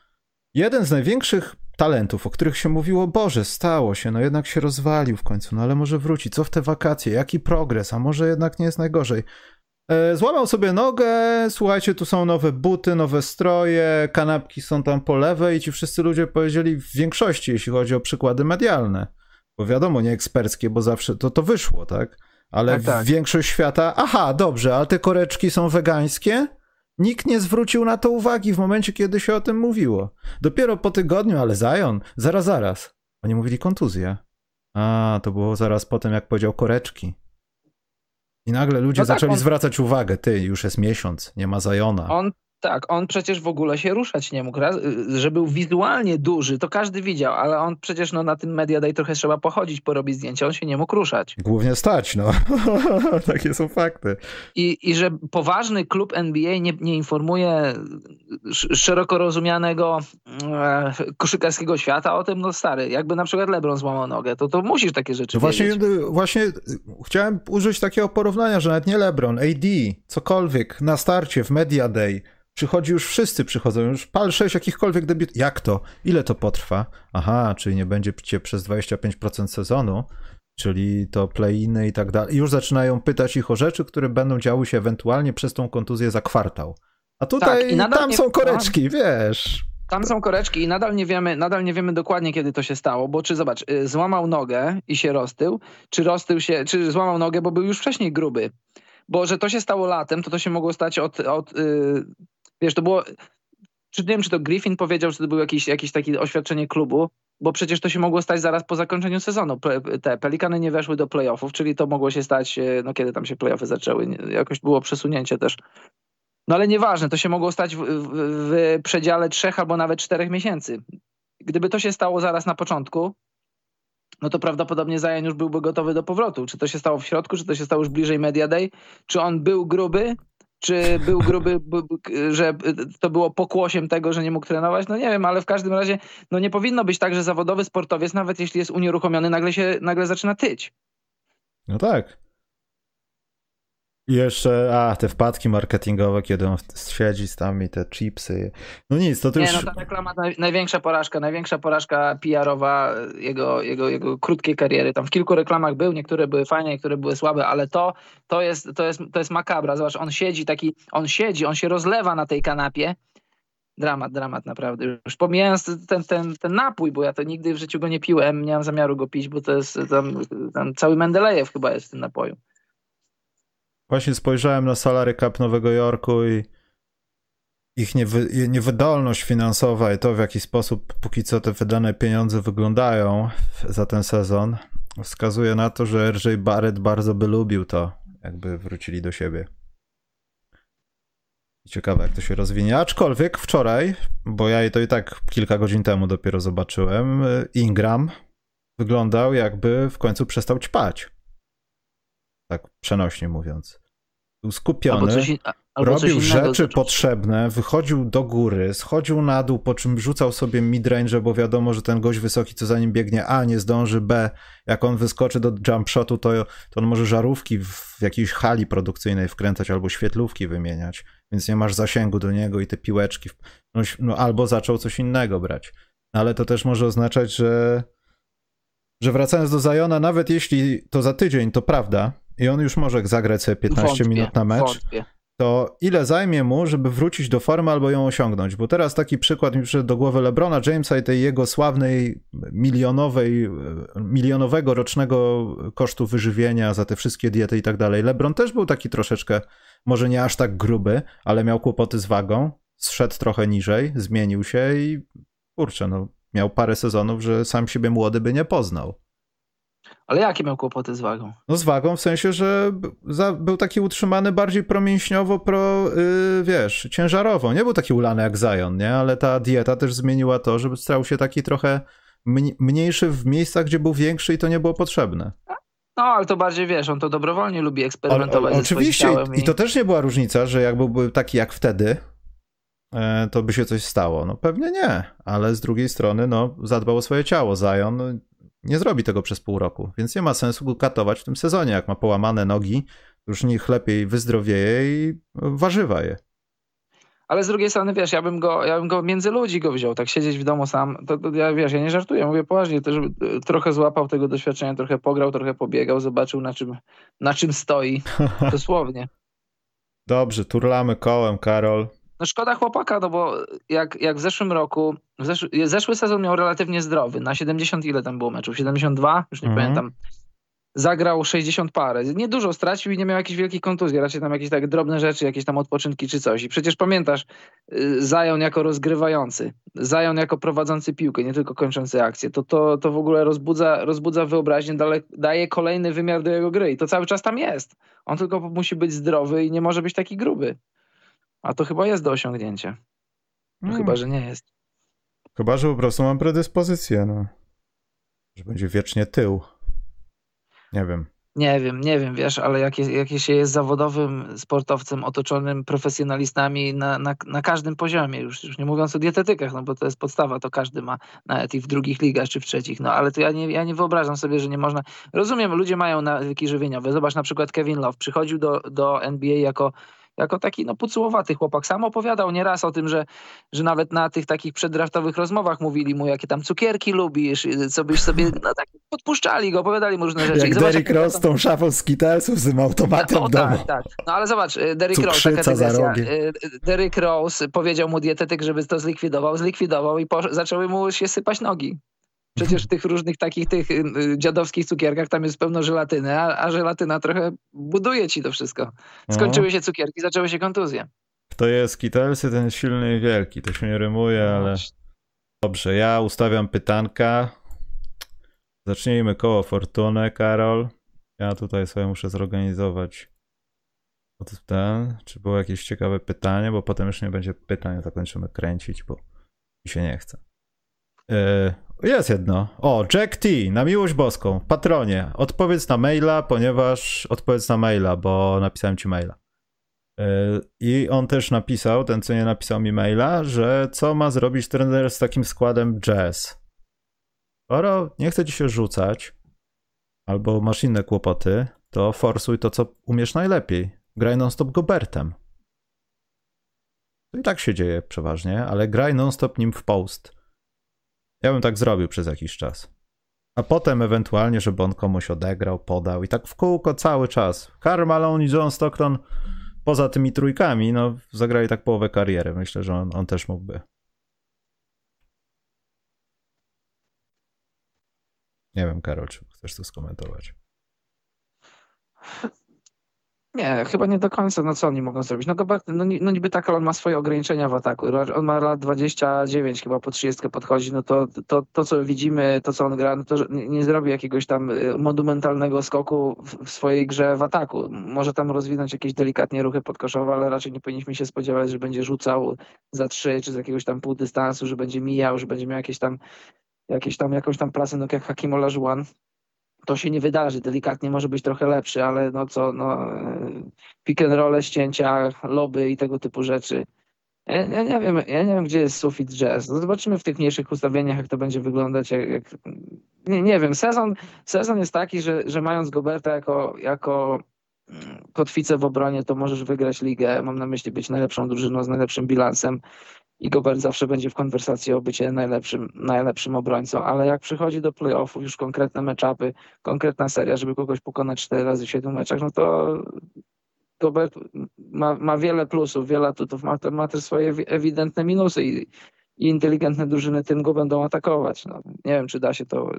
Jeden z największych talentów, o których się mówiło, Boże, stało się, no jednak się rozwalił w końcu, no ale może wróci, co w te wakacje, jaki progres, a może jednak nie jest najgorzej. E, złamał sobie nogę, słuchajcie, tu są nowe buty, nowe stroje, kanapki są tam po lewej i ci wszyscy ludzie powiedzieli w większości, jeśli chodzi o przykłady medialne, bo wiadomo, nie eksperckie, bo zawsze to, to wyszło, tak? Ale tak, tak. większość świata, aha, dobrze, ale te koreczki są wegańskie? Nikt nie zwrócił na to uwagi w momencie, kiedy się o tym mówiło. Dopiero po tygodniu, ale Zion, zaraz, zaraz. Oni mówili kontuzja. A, to było zaraz po tym, jak powiedział koreczki. I nagle ludzie no tak, zaczęli on... zwracać uwagę, ty, już jest miesiąc, nie ma Zajona. On tak, on przecież w ogóle się ruszać nie mógł. Raz, y, że był wizualnie duży, to każdy widział, ale on przecież no, na tym Media Day trochę trzeba pochodzić, porobić zdjęcia, on się nie mógł ruszać. Głównie stać, no. Takie są fakty. I, I że poważny klub NBA nie, nie informuje szeroko rozumianego e, koszykarskiego świata o tym, no stary, jakby na przykład LeBron złamał nogę, to, to musisz takie rzeczy no właśnie, wiedzieć. Właśnie chciałem użyć takiego porównania, że nawet nie LeBron, AD, cokolwiek, na starcie w Media Day Przychodzi już wszyscy przychodzą, już pal 6 jakichkolwiek debiut. Jak to? Ile to potrwa? Aha, czyli nie będzie cię przez 25% sezonu, czyli to play-iny i tak dalej. I już zaczynają pytać ich o rzeczy, które będą działy się ewentualnie przez tą kontuzję za kwartał. A tutaj tak, tam nie... są koreczki, wiesz. Tam są koreczki i nadal nie wiemy, nadal nie wiemy dokładnie, kiedy to się stało, bo czy zobacz, y, złamał nogę i się roztył, czy roztył się, czy złamał nogę, bo był już wcześniej gruby. Bo że to się stało latem, to to się mogło stać od, od yy, Wiesz, to było... Czy nie wiem, czy to Griffin powiedział, czy to było jakieś, jakieś takie oświadczenie klubu, bo przecież to się mogło stać zaraz po zakończeniu sezonu. Te Pelikany nie weszły do playoffów, czyli to mogło się stać, e, no kiedy tam się playoffy zaczęły, jakoś było przesunięcie też. No ale nieważne, to się mogło stać w, w, w przedziale trzech albo nawet czterech miesięcy. Gdyby to się stało zaraz na początku, no to prawdopodobnie Zajan już byłby gotowy do powrotu. Czy to się stało w środku, czy to się stało już bliżej Media Day, czy on był gruby, czy był gruby, że to było pokłosiem tego, że nie mógł trenować? No nie wiem, ale w każdym razie no nie powinno być tak, że zawodowy sportowiec, nawet jeśli jest unieruchomiony, nagle się nagle zaczyna tyć. No tak. I jeszcze, a, te wpadki marketingowe, kiedy on siedzi z tam i te chipsy. No nic, to, już... Nie, no ta reklama, naj, największa porażka, największa porażka PR-owa jego, jego, jego krótkiej kariery. Tam w kilku reklamach był, niektóre były fajne, niektóre były słabe, ale to, to, jest, to, jest, to jest makabra. Zobacz, on siedzi taki, on siedzi, on się rozlewa na tej kanapie. Dramat, dramat naprawdę. Już pomijając ten, ten, ten napój, bo ja to nigdy w życiu go nie piłem, nie mam zamiaru go pić, bo to jest tam, tam cały Mendelejew chyba jest w tym napoju. Właśnie spojrzałem na salary cap Nowego Jorku i ich niewy, niewydolność finansowa i to, w jaki sposób póki co te wydane pieniądze wyglądają za ten sezon, wskazuje na to, że RJ Barrett bardzo by lubił to, jakby wrócili do siebie. Ciekawe, jak to się rozwinie. Aczkolwiek wczoraj, bo ja to i tak kilka godzin temu dopiero zobaczyłem, Ingram wyglądał jakby w końcu przestał ćpać tak przenośnie mówiąc. Był skupiony, coś, robił rzeczy potrzebne, wychodził do góry, schodził na dół, po czym rzucał sobie midrange, bo wiadomo, że ten gość wysoki, co za nim biegnie, A, nie zdąży, B, jak on wyskoczy do jump shotu, to, to on może żarówki w jakiejś hali produkcyjnej wkręcać albo świetlówki wymieniać, więc nie masz zasięgu do niego i te piłeczki, no, no albo zaczął coś innego brać. No, ale to też może oznaczać, że że wracając do Zajona, nawet jeśli to za tydzień, to prawda, i on już może zagrać sobie 15 wątpię, minut na mecz, wątpię. to ile zajmie mu, żeby wrócić do formy albo ją osiągnąć? Bo teraz taki przykład mi przyszedł do głowy LeBrona Jamesa i tej jego sławnej milionowej, milionowego rocznego kosztu wyżywienia za te wszystkie diety i tak dalej. LeBron też był taki troszeczkę, może nie aż tak gruby, ale miał kłopoty z wagą, zszedł trochę niżej, zmienił się i kurczę, no miał parę sezonów, że sam siebie młody by nie poznał. Ale jakie miał kłopoty z wagą? No z wagą w sensie, że był taki utrzymany bardziej promięśniowo, pro, yy, wiesz, ciężarowo. Nie był taki ulany jak Zion, nie? Ale ta dieta też zmieniła to, żeby stał się taki trochę mniejszy w miejscach, gdzie był większy i to nie było potrzebne. No, ale to bardziej wiesz, on to dobrowolnie lubi eksperymentować o, o, Oczywiście, i... i to też nie była różnica, że jak byłby taki jak wtedy, e, to by się coś stało. No pewnie nie, ale z drugiej strony, no, zadbał o swoje ciało. Zion nie zrobi tego przez pół roku, więc nie ma sensu go katować w tym sezonie. Jak ma połamane nogi, już niech lepiej wyzdrowieje i warzywa je. Ale z drugiej strony, wiesz, ja bym go, ja bym go między ludzi go wziął, tak siedzieć w domu sam, to, to ja, wiesz, ja nie żartuję, mówię poważnie, też trochę złapał tego doświadczenia, trochę pograł, trochę pobiegał, zobaczył na czym, na czym stoi, dosłownie. Dobrze, turlamy kołem, Karol. No szkoda chłopaka, no bo jak, jak w zeszłym roku, w zeszły, zeszły sezon miał relatywnie zdrowy, na 70 ile tam było meczów? 72? Już nie mhm. pamiętam. zagrał 60 parę. Niedużo stracił i nie miał jakichś wielkich kontuzji, raczej tam jakieś tak drobne rzeczy, jakieś tam odpoczynki czy coś. I przecież pamiętasz, y, Zajon jako rozgrywający, Zajon jako prowadzący piłkę, nie tylko kończący akcję, to, to, to w ogóle rozbudza, rozbudza wyobraźnię, daje, daje kolejny wymiar do jego gry i to cały czas tam jest. On tylko musi być zdrowy i nie może być taki gruby. A to chyba jest do osiągnięcia. No hmm. Chyba, że nie jest. Chyba, że po prostu mam predyspozycję, no. Że będzie wiecznie tył. Nie wiem. Nie wiem, nie wiem, wiesz, ale jak, jest, jak się jest zawodowym sportowcem otoczonym profesjonalistami na, na, na każdym poziomie, już, już nie mówiąc o dietetykach, no bo to jest podstawa, to każdy ma nawet i w drugich ligach czy w trzecich, no ale to ja nie, ja nie wyobrażam sobie, że nie można. Rozumiem, ludzie mają nawyki żywieniowe. Zobacz na przykład Kevin Love, przychodził do, do NBA jako jako taki no pucułowaty chłopak. Sam opowiadał nieraz o tym, że, że nawet na tych takich przeddraftowych rozmowach mówili mu, jakie tam cukierki lubisz, co byś sobie, no tak podpuszczali go, opowiadali mu różne rzeczy. Jak Derrick Rose tą szafą Skittlesów z tym automatem no, w domu. Tak, tak. No ale zobacz, y, Derrick Rose, taka dygresja. Y, Derrick Rose powiedział mu dietetyk, żeby to zlikwidował, zlikwidował i zaczęły mu się sypać nogi. Przecież w tych różnych takich tych y, dziadowskich cukierkach tam jest pełno żelatyny, a, a żelatyna trochę buduje ci to wszystko. Skończyły się cukierki, zaczęły się kontuzje. Kto jest Kitelsy, ten silny i wielki. To się nie rymuje, no ale... Dobrze, ja ustawiam pytanka. Zacznijmy koło fortuny, Karol. Ja tutaj sobie muszę zorganizować ten, czy było jakieś ciekawe pytanie, bo potem już nie będzie pytań, zakończymy kręcić, bo mi się nie chce. Yy, jest jedno. O, Jack T, na miłość boską, patronie. Odpowiedz na maila, ponieważ odpowiedz na maila, bo napisałem ci maila. Yy, I on też napisał, ten co nie napisał mi maila, że co ma zrobić trener z takim składem jazz. Skoro nie chce ci się rzucać, albo masz inne kłopoty, to forsuj to, co umiesz najlepiej. Graj non-stop Gobertem. I tak się dzieje przeważnie, ale graj non-stop nim w post. Ja bym tak zrobił przez jakiś czas. A potem ewentualnie, żeby on komuś odegrał, podał i tak w kółko cały czas. Karl Malone i John Stockton poza tymi trójkami, no zagrali tak połowę kariery. Myślę, że on, on też mógłby. Nie wiem, Karol, czy chcesz to skomentować? Nie, chyba nie do końca. No co oni mogą zrobić? No, Gobert, no, no niby tak, ale on ma swoje ograniczenia w ataku. On ma lat 29, chyba po 30 podchodzi. No to, to, to co widzimy, to co on gra, no to nie, nie zrobi jakiegoś tam y, monumentalnego skoku w, swojej grze w ataku. Może tam rozwinąć jakieś delikatnie ruchy podkoszowe, ale raczej nie powinniśmy się spodziewać, że będzie rzucał za trzy, czy z jakiegoś tam pół dystansu, że będzie mijał, że będzie miał jakieś tam jakieś tam, jakąś tam pracę, no jak Hakim Olajuwon to się nie wydarzy. Delikatnie może być trochę lepszy, ale no co, no pick and roll, ścięcia, lobby i tego typu rzeczy. Ja, ja, nie wiem, ja nie wiem, gdzie jest sufit jazz. No zobaczymy w tych mniejszych ustawieniach, jak to będzie wyglądać. Jak, jak... Nie, nie wiem, sezon, sezon jest taki, że, że mając Goberta jako, jako mm, kotwicę w obronie, to możesz wygrać ligę. Mam na myśli być najlepszą drużyną z najlepszym bilansem i Gobert zawsze będzie w konwersacji o bycie najlepszym, najlepszym obrońcą, ale jak przychodzi do playoffów, już konkretne meczapy, konkretna seria, żeby kogoś pokonać 4 razy w 7 meczach, no to Gobert ma, ma wiele plusów, wiele atutów, ma, ma też swoje ewidentne minusy i, i inteligentne drużyny tym go będą atakować. No, nie wiem, czy da się to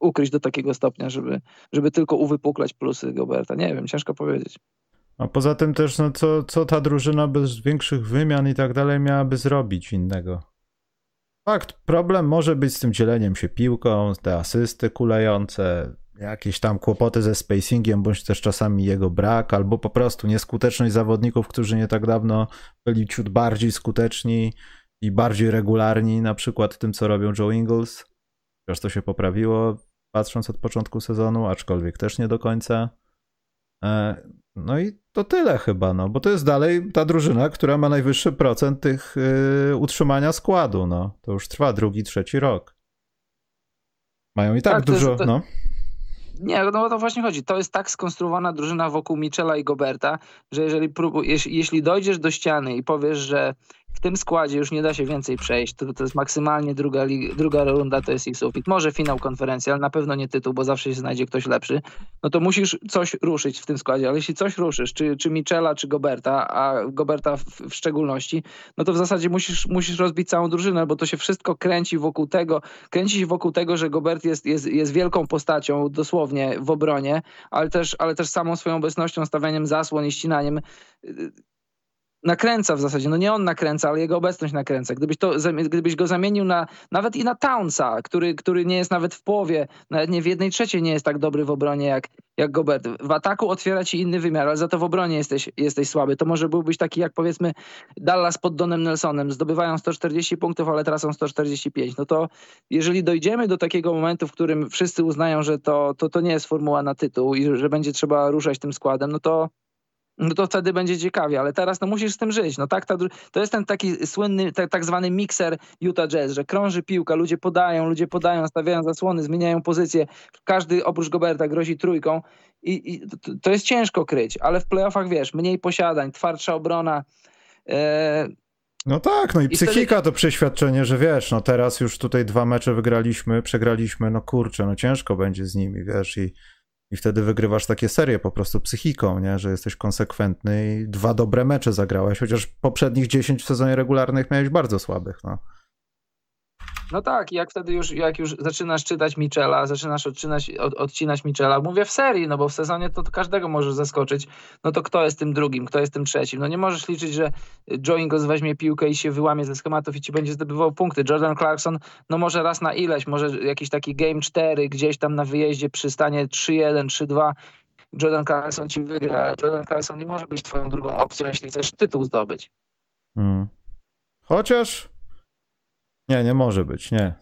ukryć do takiego stopnia, żeby, żeby tylko uwypuklać plusy Goberta. Nie wiem, ciężko powiedzieć. A poza tym też, no co, co ta drużyna bez większych wymian i tak dalej miałaby zrobić innego? Fakt, problem może być z tym dzieleniem się piłką, te asysty kulejące, jakieś tam kłopoty ze spacingiem, bądź też czasami jego brak, albo po prostu nieskuteczność zawodników, którzy nie tak dawno byli ciut bardziej skuteczni i bardziej regularni, na przykład tym, co robią Joe Ingles. Chociaż to się poprawiło, patrząc od początku sezonu, aczkolwiek też nie do końca. E, no i to tyle chyba, no, bo to jest dalej ta drużyna, która ma najwyższy procent tych yy, utrzymania składu, no. To już trwa drugi, trzeci rok. Mają i tak, tak dużo, to... no. Nie, no o to właśnie chodzi. To jest tak skonstruowana drużyna wokół Michela i Goberta, że jeżeli, próbu, jeśli, jeśli dojdziesz do ściany i powiesz, że w tym składzie już nie da się więcej przejść. To, to jest maksymalnie druga, druga runda, to jest ich sufit. Może finał konferencji, ale na pewno nie tytuł, bo zawsze się znajdzie ktoś lepszy. No to musisz coś ruszyć w tym składzie, ale jeśli coś ruszysz, czy, czy Michela, czy Goberta, a Goberta w, w szczególności, no to w zasadzie musisz, musisz rozbić całą drużynę, bo to się wszystko kręci wokół tego, kręci się wokół tego, że Gobert jest, jest, jest wielką postacią dosłownie w obronie, ale też, ale też samą swoją obecnością, stawianiem zasłon i ścinaniem nakręca w zasadzie. No nie on nakręca, ale jego obecność nakręca. Gdybyś, to, gdybyś go zamienił na nawet i na Townsa, który, który nie jest nawet w połowie, nawet nie w jednej trzeciej nie jest tak dobry w obronie jak, jak Gobert. W ataku otwiera ci inny wymiar, ale za to w obronie jesteś, jesteś słaby. To może byłbyś taki jak powiedzmy Dallas pod Donem Nelsonem. Zdobywają 140 punktów, ale tracą 145. No to jeżeli dojdziemy do takiego momentu, w którym wszyscy uznają, że to, to, to nie jest formuła na tytuł i że będzie trzeba ruszać tym składem, no to no to wtedy będzie ciekawie, ale teraz no musisz z tym żyć. No tak, ta, to jest ten taki słynny, tak, tak zwany mikser Utah Jazz, że krąży piłka, ludzie podają, ludzie podają, stawiają zasłony, zmieniają pozycję. Każdy oprócz Goberta grozi trójką i, i to, jest ciężko kryć, ale w playoffach wiesz, mniej posiadań, twardsza obrona. E, no tak, no i, I psychika wtedy... to przeświadczenie, że wiesz, no teraz już tutaj dwa mecze wygraliśmy, przegraliśmy, no kurczę, no ciężko będzie z nimi, wiesz, i i wtedy wygrywasz takie serie po prostu psychiką, nie? że jesteś konsekwentny i dwa dobre mecze zagrałeś, chociaż poprzednich 10 w sezonie regularnych miałeś bardzo słabych. No. No tak, jak wtedy już, jak już zaczynasz czytać Michela, zaczynasz odcinać, od, odcinać Michela, mówię w serii, no bo w sezonie to, to każdego możesz zaskoczyć, no to kto jest tym drugim, kto jest tym trzecim? No nie możesz liczyć, że Joe Ingles weźmie piłkę i się wyłamie ze schematów i ci będzie zdobywał punkty. Jordan Clarkson, no może raz na ileś, może jakiś taki game 4 gdzieś tam na wyjeździe przy stanie 3-1, 3-2 Jordan Clarkson ci wygra. Jordan Clarkson nie może być twoją drugą opcją, jeśli chcesz tytuł zdobyć. Hmm. Chociaż nie, nie może być, nie.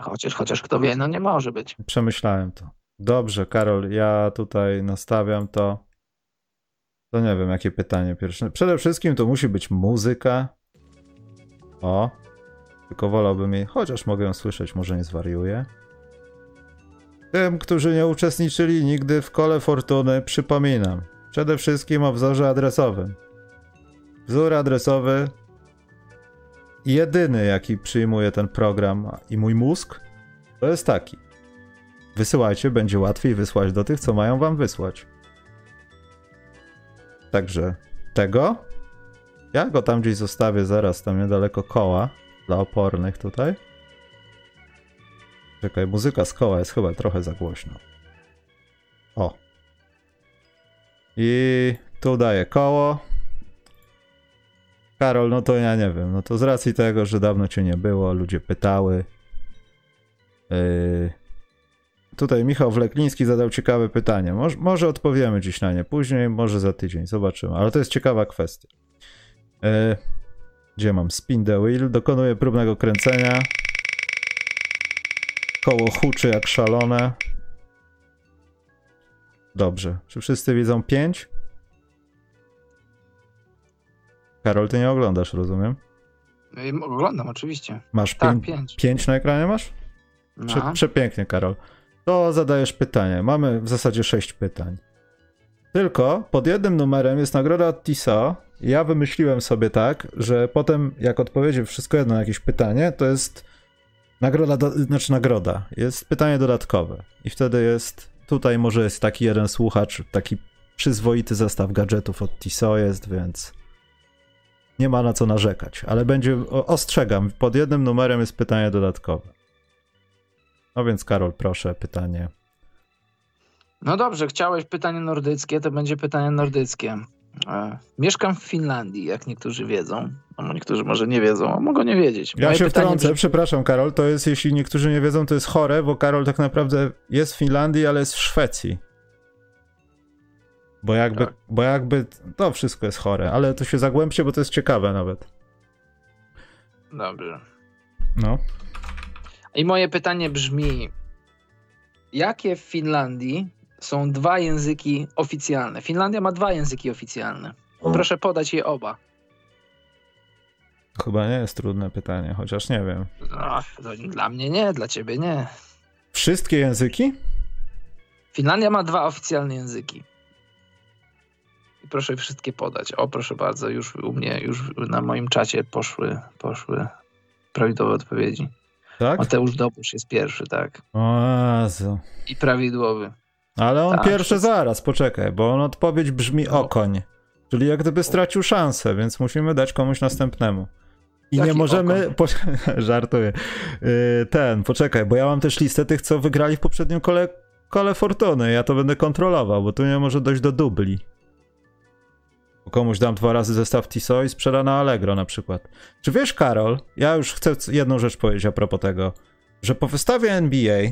Chociaż, chociaż kto wie, no nie może być. Przemyślałem to. Dobrze, Karol, ja tutaj nastawiam to. To nie wiem, jakie pytanie pierwsze. Przede wszystkim to musi być muzyka. O. Tylko wolałbym jej, chociaż mogę ją słyszeć, może nie zwariuję. Tym, którzy nie uczestniczyli nigdy w kole fortuny, przypominam. Przede wszystkim o wzorze adresowym. Wzór adresowy jedyny, jaki przyjmuje ten program i mój mózg, to jest taki. Wysyłajcie, będzie łatwiej wysłać do tych, co mają wam wysłać. Także tego. Ja go tam gdzieś zostawię zaraz, tam niedaleko koła dla opornych tutaj. Czekaj, muzyka z koła jest chyba trochę za głośno. O. I tu daję koło. Karol, no to ja nie wiem. No to z racji tego, że dawno cię nie było, ludzie pytały. Yy... Tutaj Michał Wlekliński zadał ciekawe pytanie. Może, może odpowiemy dziś na nie później, może za tydzień, zobaczymy. Ale to jest ciekawa kwestia. Yy... Gdzie mam? Spin the wheel. Dokonuję próbnego kręcenia. Koło huczy jak szalone. Dobrze. Czy wszyscy widzą 5? Karol, ty nie oglądasz, rozumiem? Oglądam, oczywiście. Masz tak, pięć, pięć. pięć na ekranie masz? Prze, no. Przepięknie, Karol. To zadajesz pytanie. Mamy w zasadzie sześć pytań. Tylko pod jednym numerem jest nagroda od TISA. Ja wymyśliłem sobie tak, że potem jak odpowiedzi wszystko jedno na jakieś pytanie, to jest nagroda, do, znaczy nagroda, jest pytanie dodatkowe. I wtedy jest, tutaj może jest taki jeden słuchacz, taki przyzwoity zestaw gadżetów od TISO jest, więc nie ma na co narzekać, ale będzie, ostrzegam, pod jednym numerem jest pytanie dodatkowe. No więc Karol, proszę, pytanie. No dobrze, chciałeś pytanie nordyckie, to będzie pytanie nordyckie. E, mieszkam w Finlandii, jak niektórzy wiedzą. No, niektórzy może nie wiedzą, a mogą nie wiedzieć. Ja Moje się wtrącę, brzmi... przepraszam Karol, to jest, jeśli niektórzy nie wiedzą, to jest chore, bo Karol tak naprawdę jest w Finlandii, ale jest w Szwecji. Bo jakby, tak. bo jakby to wszystko jest chore, ale to się zagłębcie, bo to jest ciekawe nawet. Dobrze. No. I moje pytanie brzmi: jakie w Finlandii są dwa języki oficjalne? Finlandia ma dwa języki oficjalne. Proszę podać je oba. Chyba nie jest trudne pytanie, chociaż nie wiem. No, dla mnie nie, dla ciebie nie. Wszystkie języki? Finlandia ma dwa oficjalne języki proszę wszystkie podać. O, proszę bardzo, już u mnie, już na moim czacie poszły, poszły prawidłowe odpowiedzi. Tak? Mateusz Dobusz jest pierwszy, tak. O Jezu. I prawidłowy. Ale on Tak, pierwszy to- zaraz, poczekaj, bo on odpowiedź brzmi No. okoń. Czyli jak gdyby stracił szansę, więc musimy dać komuś następnemu. I Jaki nie możemy. Po... Żartuję. Yy, ten, poczekaj, bo ja mam też listę tych, co wygrali w poprzednim kole, kole Fortuny. Ja to będę kontrolował, bo tu nie może dojść do dubli. Komuś dam dwa razy zestaw Tiso i sprzeda na Allegro na przykład. Czy wiesz, Karol, ja już chcę jedną rzecz powiedzieć a propos tego, że po wystawie NBA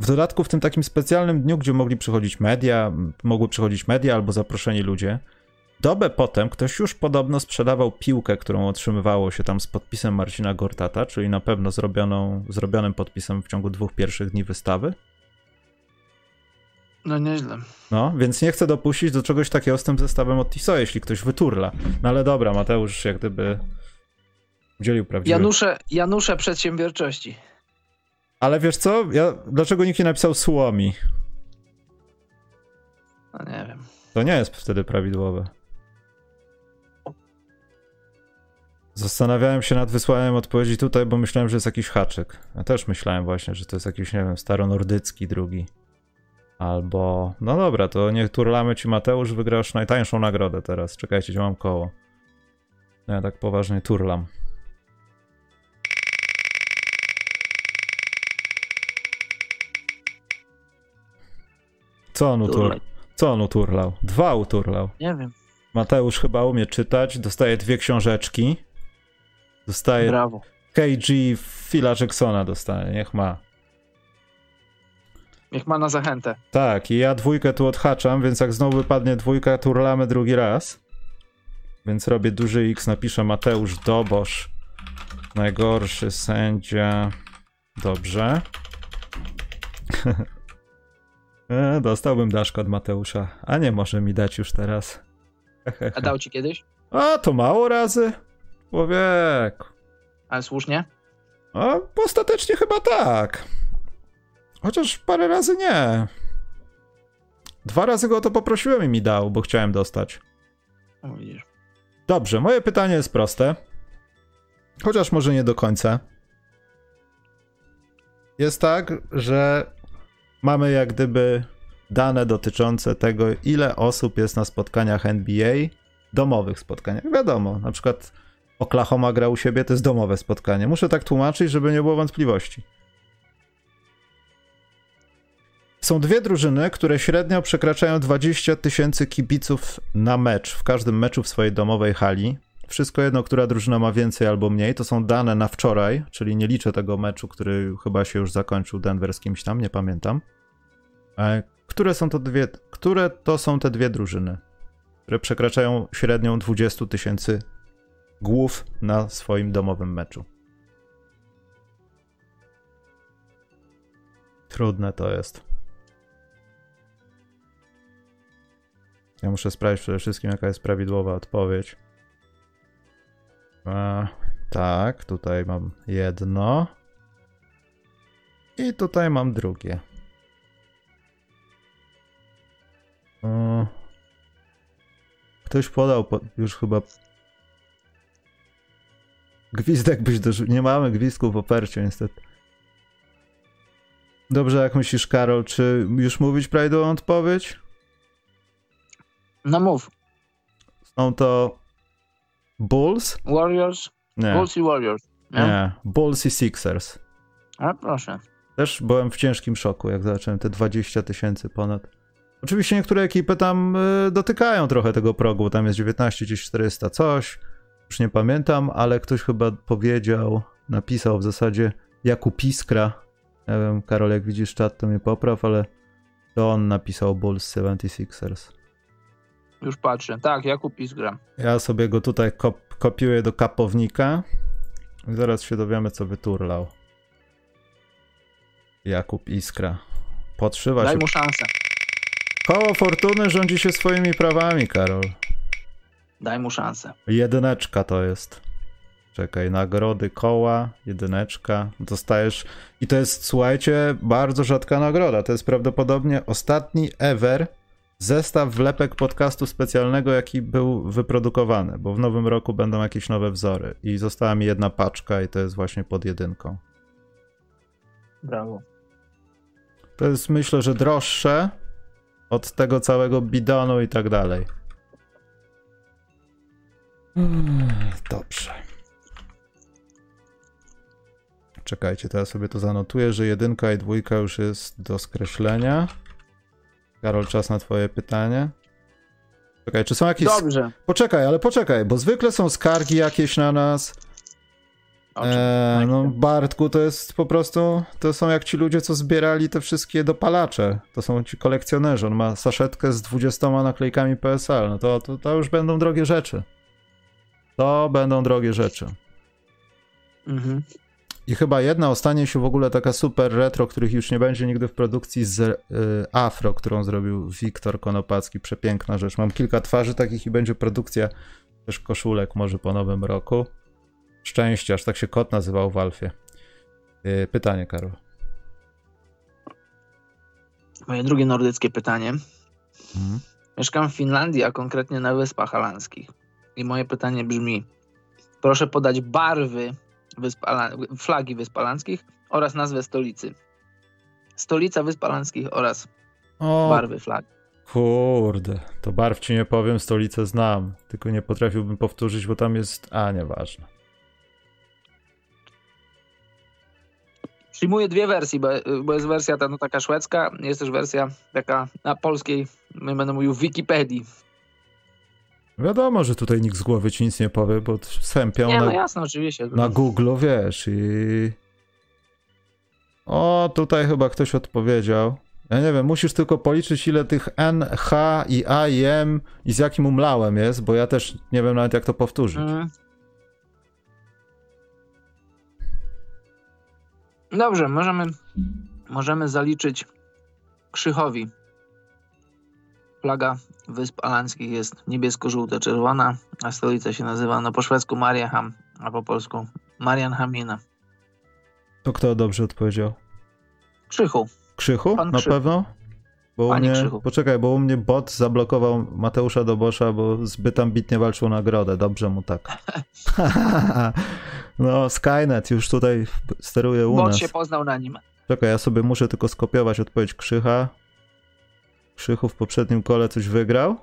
w dodatku w tym takim specjalnym dniu, gdzie mogli przychodzić media, mogły przychodzić media albo zaproszeni ludzie, dobę potem ktoś już podobno sprzedawał piłkę, którą otrzymywało się tam z podpisem Marcina Gortata, czyli na pewno zrobioną, zrobionym podpisem w ciągu dwóch pierwszych dni wystawy. No nieźle. No, więc nie chcę dopuścić do czegoś takiego z tym zestawem od Tiso, jeśli ktoś wyturla. No ale dobra, Mateusz jak gdyby udzielił prawdziwej. Janusze, Janusze przedsiębiorczości. Ale wiesz co? Ja, dlaczego nikt nie napisał Słomi? No nie wiem. To nie jest wtedy prawidłowe. Zastanawiałem się nad wysłaniem odpowiedzi tutaj, bo myślałem, że jest jakiś haczyk. Ja też myślałem właśnie, że to jest jakiś, nie wiem, staronordycki drugi. Albo... No dobra, to niech turlamy ci Mateusz, wygrasz najtańszą nagrodę teraz. Czekajcie, gdzie mam koło. No Ja tak poważnie turlam. Co on utur... Co on uturlał? Dwa uturlał. Nie wiem. Mateusz chyba umie czytać, dostaje dwie książeczki. Dostaje Brawo. KG Phila Jacksona dostaje, niech ma. Niech ma na zachętę. Tak, i ja dwójkę tu odhaczam, więc jak znowu wypadnie dwójka, turlamy drugi raz. Więc robię duży X, napiszę Mateusz Dobosz. Najgorszy sędzia. Dobrze. e, dostałbym daszkę od Mateusza, a nie może mi dać już teraz. A dał ci kiedyś? A, to mało razy? Człowiek. Ale słusznie? A ostatecznie chyba tak. Chociaż parę razy nie. Dwa razy go o to poprosiłem i mi dał, bo chciałem dostać. Dobrze, moje pytanie jest proste. Chociaż może nie do końca. Jest tak, że mamy jak gdyby dane dotyczące tego, ile osób jest na spotkaniach NBA, domowych spotkaniach. Wiadomo, na przykład Oklahoma gra u siebie, to jest domowe spotkanie. Muszę tak tłumaczyć, żeby nie było wątpliwości. Są dwie drużyny, które średnio przekraczają 20 tysięcy kibiców na mecz, w każdym meczu w swojej domowej hali. Wszystko jedno, która drużyna ma więcej albo mniej. To są dane na wczoraj, czyli nie liczę tego meczu, który chyba się już zakończył Denver z kimś tam, nie pamiętam. E, Które są to dwie, które to są te dwie drużyny, które przekraczają średnią 20 tysięcy głów na swoim domowym meczu? Trudne to jest. Ja muszę sprawdzić przede wszystkim, jaka jest prawidłowa odpowiedź. E, tak, tutaj mam jedno. I tutaj mam drugie. Ktoś podał po, już chyba. Gwizdek byś dorzucił. Nie mamy gwizdków w operciu, niestety. Dobrze, jak myślisz, Karol, czy już mówić prawidłową odpowiedź? No mów. Są to Bulls? Warriors? Nie, Bulls i Warriors. Nie? nie. Bulls i Sixers. A proszę. Też byłem w ciężkim szoku, jak zobaczyłem te 20 tysięcy ponad. Oczywiście niektóre ekipy tam y, dotykają trochę tego progu, bo tam jest 19 gdzieś 400 coś. Już nie pamiętam, ale ktoś chyba powiedział, napisał w zasadzie Jakub Iskra. Nie wiem, Karol, jak widzisz czat, to mnie popraw, ale to on napisał Bulls 76ers. Już patrzę. Tak, Jakub Isgra. Ja sobie go tutaj kop kopiuję do kapownika i zaraz się dowiemy, co wyturlał. Jakub Iskra. Podszywa Daj się. mu szansę. Koło fortuny rządzi się swoimi prawami, Karol. Daj mu szansę. Jedyneczka to jest. Czekaj, nagrody koła, jedyneczka. Dostajesz. I to jest, słuchajcie, bardzo rzadka nagroda. To jest prawdopodobnie ostatni ever zestaw wlepek podcastu specjalnego, jaki był wyprodukowany, bo w nowym roku będą jakieś nowe wzory i została mi jedna paczka i to jest właśnie pod jedynką. Brawo. To jest myślę, że droższe od tego całego bidonu i tak dalej. Mm, Dobrze. Czekajcie, teraz sobie to zanotuję, że jedynka i dwójka już jest do skreślenia. Karol, czas na twoje pytanie. Czekaj, czy są jakieś... Dobrze. Poczekaj, ale poczekaj, bo zwykle są skargi jakieś na nas. Eee, no Bartku, to jest po prostu, to są jak ci ludzie, co zbierali te wszystkie dopalacze. To są ci kolekcjonerzy. On ma saszetkę z 20 naklejkami PSL. No to, to, to już będą drogie rzeczy. To będą drogie rzeczy. Mhm. I chyba jedna ostanie się w ogóle taka super retro, których już nie będzie nigdy w produkcji z y, Afro, którą zrobił Wiktor Konopacki. Przepiękna rzecz. Mam kilka twarzy takich i będzie produkcja też koszulek może po nowym roku. Szczęście, aż tak się kot nazywał w Alfie. Y, pytanie, Karol. Moje drugie nordyckie pytanie. Mhm. Mieszkam w Finlandii, a konkretnie na Wyspach Alanskich. I moje pytanie brzmi: proszę podać barwy Wysp Ala- flagi Wysp Alanskich oraz nazwę stolicy. Stolica Wysp Alanskich oraz O, barwy flag. kurde. To barw ci nie powiem, stolicę znam. Tylko nie potrafiłbym powtórzyć, bo tam jest... A, nieważne. Przyjmuję dwie wersje, bo, bo jest wersja ta no, taka szwedzka, jest też wersja taka na polskiej, nie będę mówił w Wikipedii. Wiadomo, że tutaj nikt z głowy ci nic nie powie, bo sępią Nie, na... no jasno, oczywiście. Na Google, wiesz, i... O, tutaj chyba ktoś odpowiedział. Ja nie wiem, musisz tylko policzyć, ile tych N, H i A i M i z jakim umlałem jest, bo ja też nie wiem nawet, jak to powtórzyć. Mm. Dobrze, możemy, możemy zaliczyć Krzychowi. Flaga Wysp Alanskich jest niebiesko-żółto-czerwona, a stolica się nazywa no po szwedzku Mariaham, a po polsku Marianhamina. To kto dobrze odpowiedział? Krzychu. Krzychu? Pan Na Krzychu. pewno? Bo Panie mnie, Krzychu. poczekaj, bo u mnie bot zablokował Mateusza Dobosza, bo zbyt ambitnie walczył o nagrodę. Dobrze mu tak. no, Skynet już tutaj steruje u Bot nas. się poznał na nim. Czekaj, ja sobie muszę tylko skopiować odpowiedź Krzycha. Krzychu w poprzednim kole coś wygrał?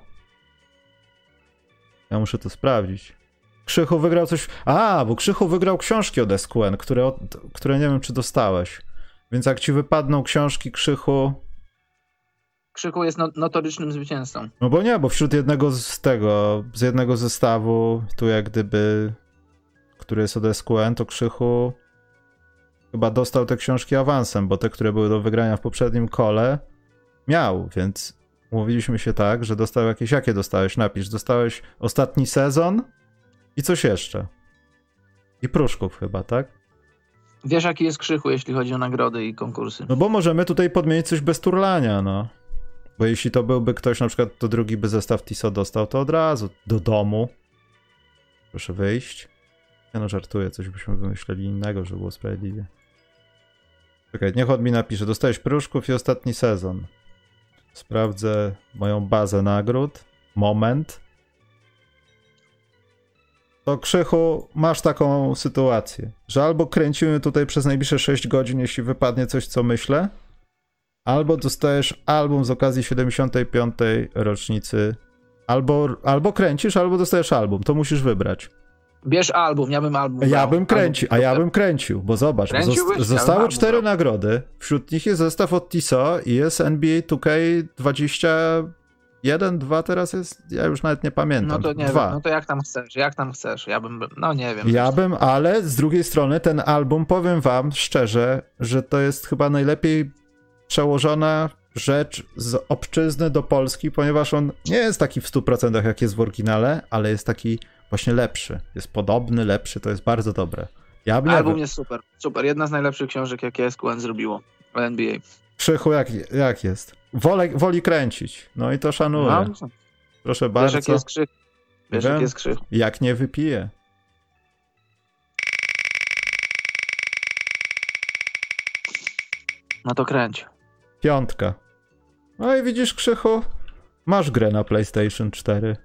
Ja muszę to sprawdzić. Krzychu wygrał coś. A, bo Krzychu wygrał książki od SQN, które, od... które nie wiem, czy dostałeś. Więc jak ci wypadną książki Krzychu. Krzychu jest no, notorycznym zwycięzcą. No bo nie, bo wśród jednego z tego, z jednego zestawu, tu jak gdyby, który jest od SQN, to Krzychu chyba dostał te książki awansem, bo te, które były do wygrania w poprzednim kole, miał, więc mówiliśmy się tak, że dostał jakieś, jakie dostałeś? Napisz, dostałeś ostatni sezon i coś jeszcze. I Pruszków chyba, tak? Wiesz, jaki jest Krzychu, jeśli chodzi o nagrody i konkursy. No bo możemy tutaj podmienić coś bez turlania, no. Bo jeśli to byłby ktoś, na przykład to drugi by zestaw TISO dostał, to od razu do domu. Proszę wyjść. Ja no żartuję, coś byśmy wymyśleli innego, żeby było sprawiedliwie. Czekaj, niech on mi napisze. Dostałeś pruszków i ostatni sezon. Sprawdzę moją bazę nagród. Moment. To Krzychu, masz taką sytuację, że albo kręcimy tutaj przez najbliższe 6 godzin, jeśli wypadnie coś, co myślę, albo dostajesz album z okazji 75. rocznicy, albo, albo kręcisz, albo dostajesz album. To musisz wybrać. Bierz album, ja bym album Ja bym kręcił, a ja bym kręcił, bo zobacz, bo Ja zostały cztery album nagrody, wśród nich jest zestaw od TISO i jest NBA 2K21, 2 teraz jest, ja już nawet nie No pamiętam, to nie dwa. wiem, no to jak tam chcesz, jak tam chcesz, ja bym, no nie wiem. Ja bym, ale z drugiej strony ten album, powiem wam szczerze, że to jest chyba najlepiej przełożona rzecz z obczyzny do Polski, ponieważ on nie jest taki w 100% jak jest w oryginale, ale jest taki właśnie lepszy. Jest podobny, lepszy, to jest bardzo dobre. Ja bym Album jest super, super, jedna z najlepszych książek, jakie SQN zrobiło o NBA. Krzychu, jak, jak jest? Wolę, woli kręcić. No i to szanuję. No, Proszę wiesz, bardzo. jaki jest krzyk. Wiesz, jaki jest krzyk. Jak nie wypiję. No to kręć. Piątka. No i widzisz, Krzychu, Masz grę na PlayStation 4.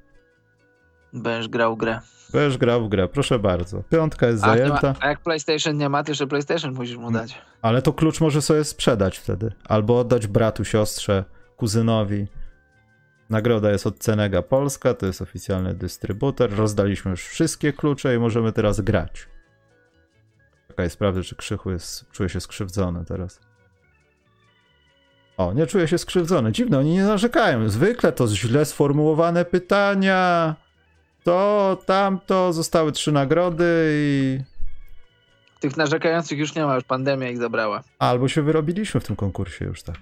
Będziesz grał grę. Będziesz grał w grę, proszę bardzo. Piątka jest A, nie ma, zajęta, a jak PlayStation nie ma, to jeszcze PlayStation musisz mu dać. ale to klucz może sobie sprzedać wtedy. Albo oddać bratu, siostrze, kuzynowi. Nagroda jest od Cenega Polska, to jest oficjalny dystrybutor. Rozdaliśmy już wszystkie klucze i możemy teraz grać. Czekaj, sprawdzę, czy Krzychu jest, czuje się skrzywdzony teraz. O, nie czuję się skrzywdzony. Dziwne, oni nie narzekają. Zwykle to źle sformułowane pytania. To, tamto, zostały trzy nagrody i... Tych narzekających już nie ma, już pandemia ich zabrała. Albo się wyrobiliśmy w tym konkursie już tak.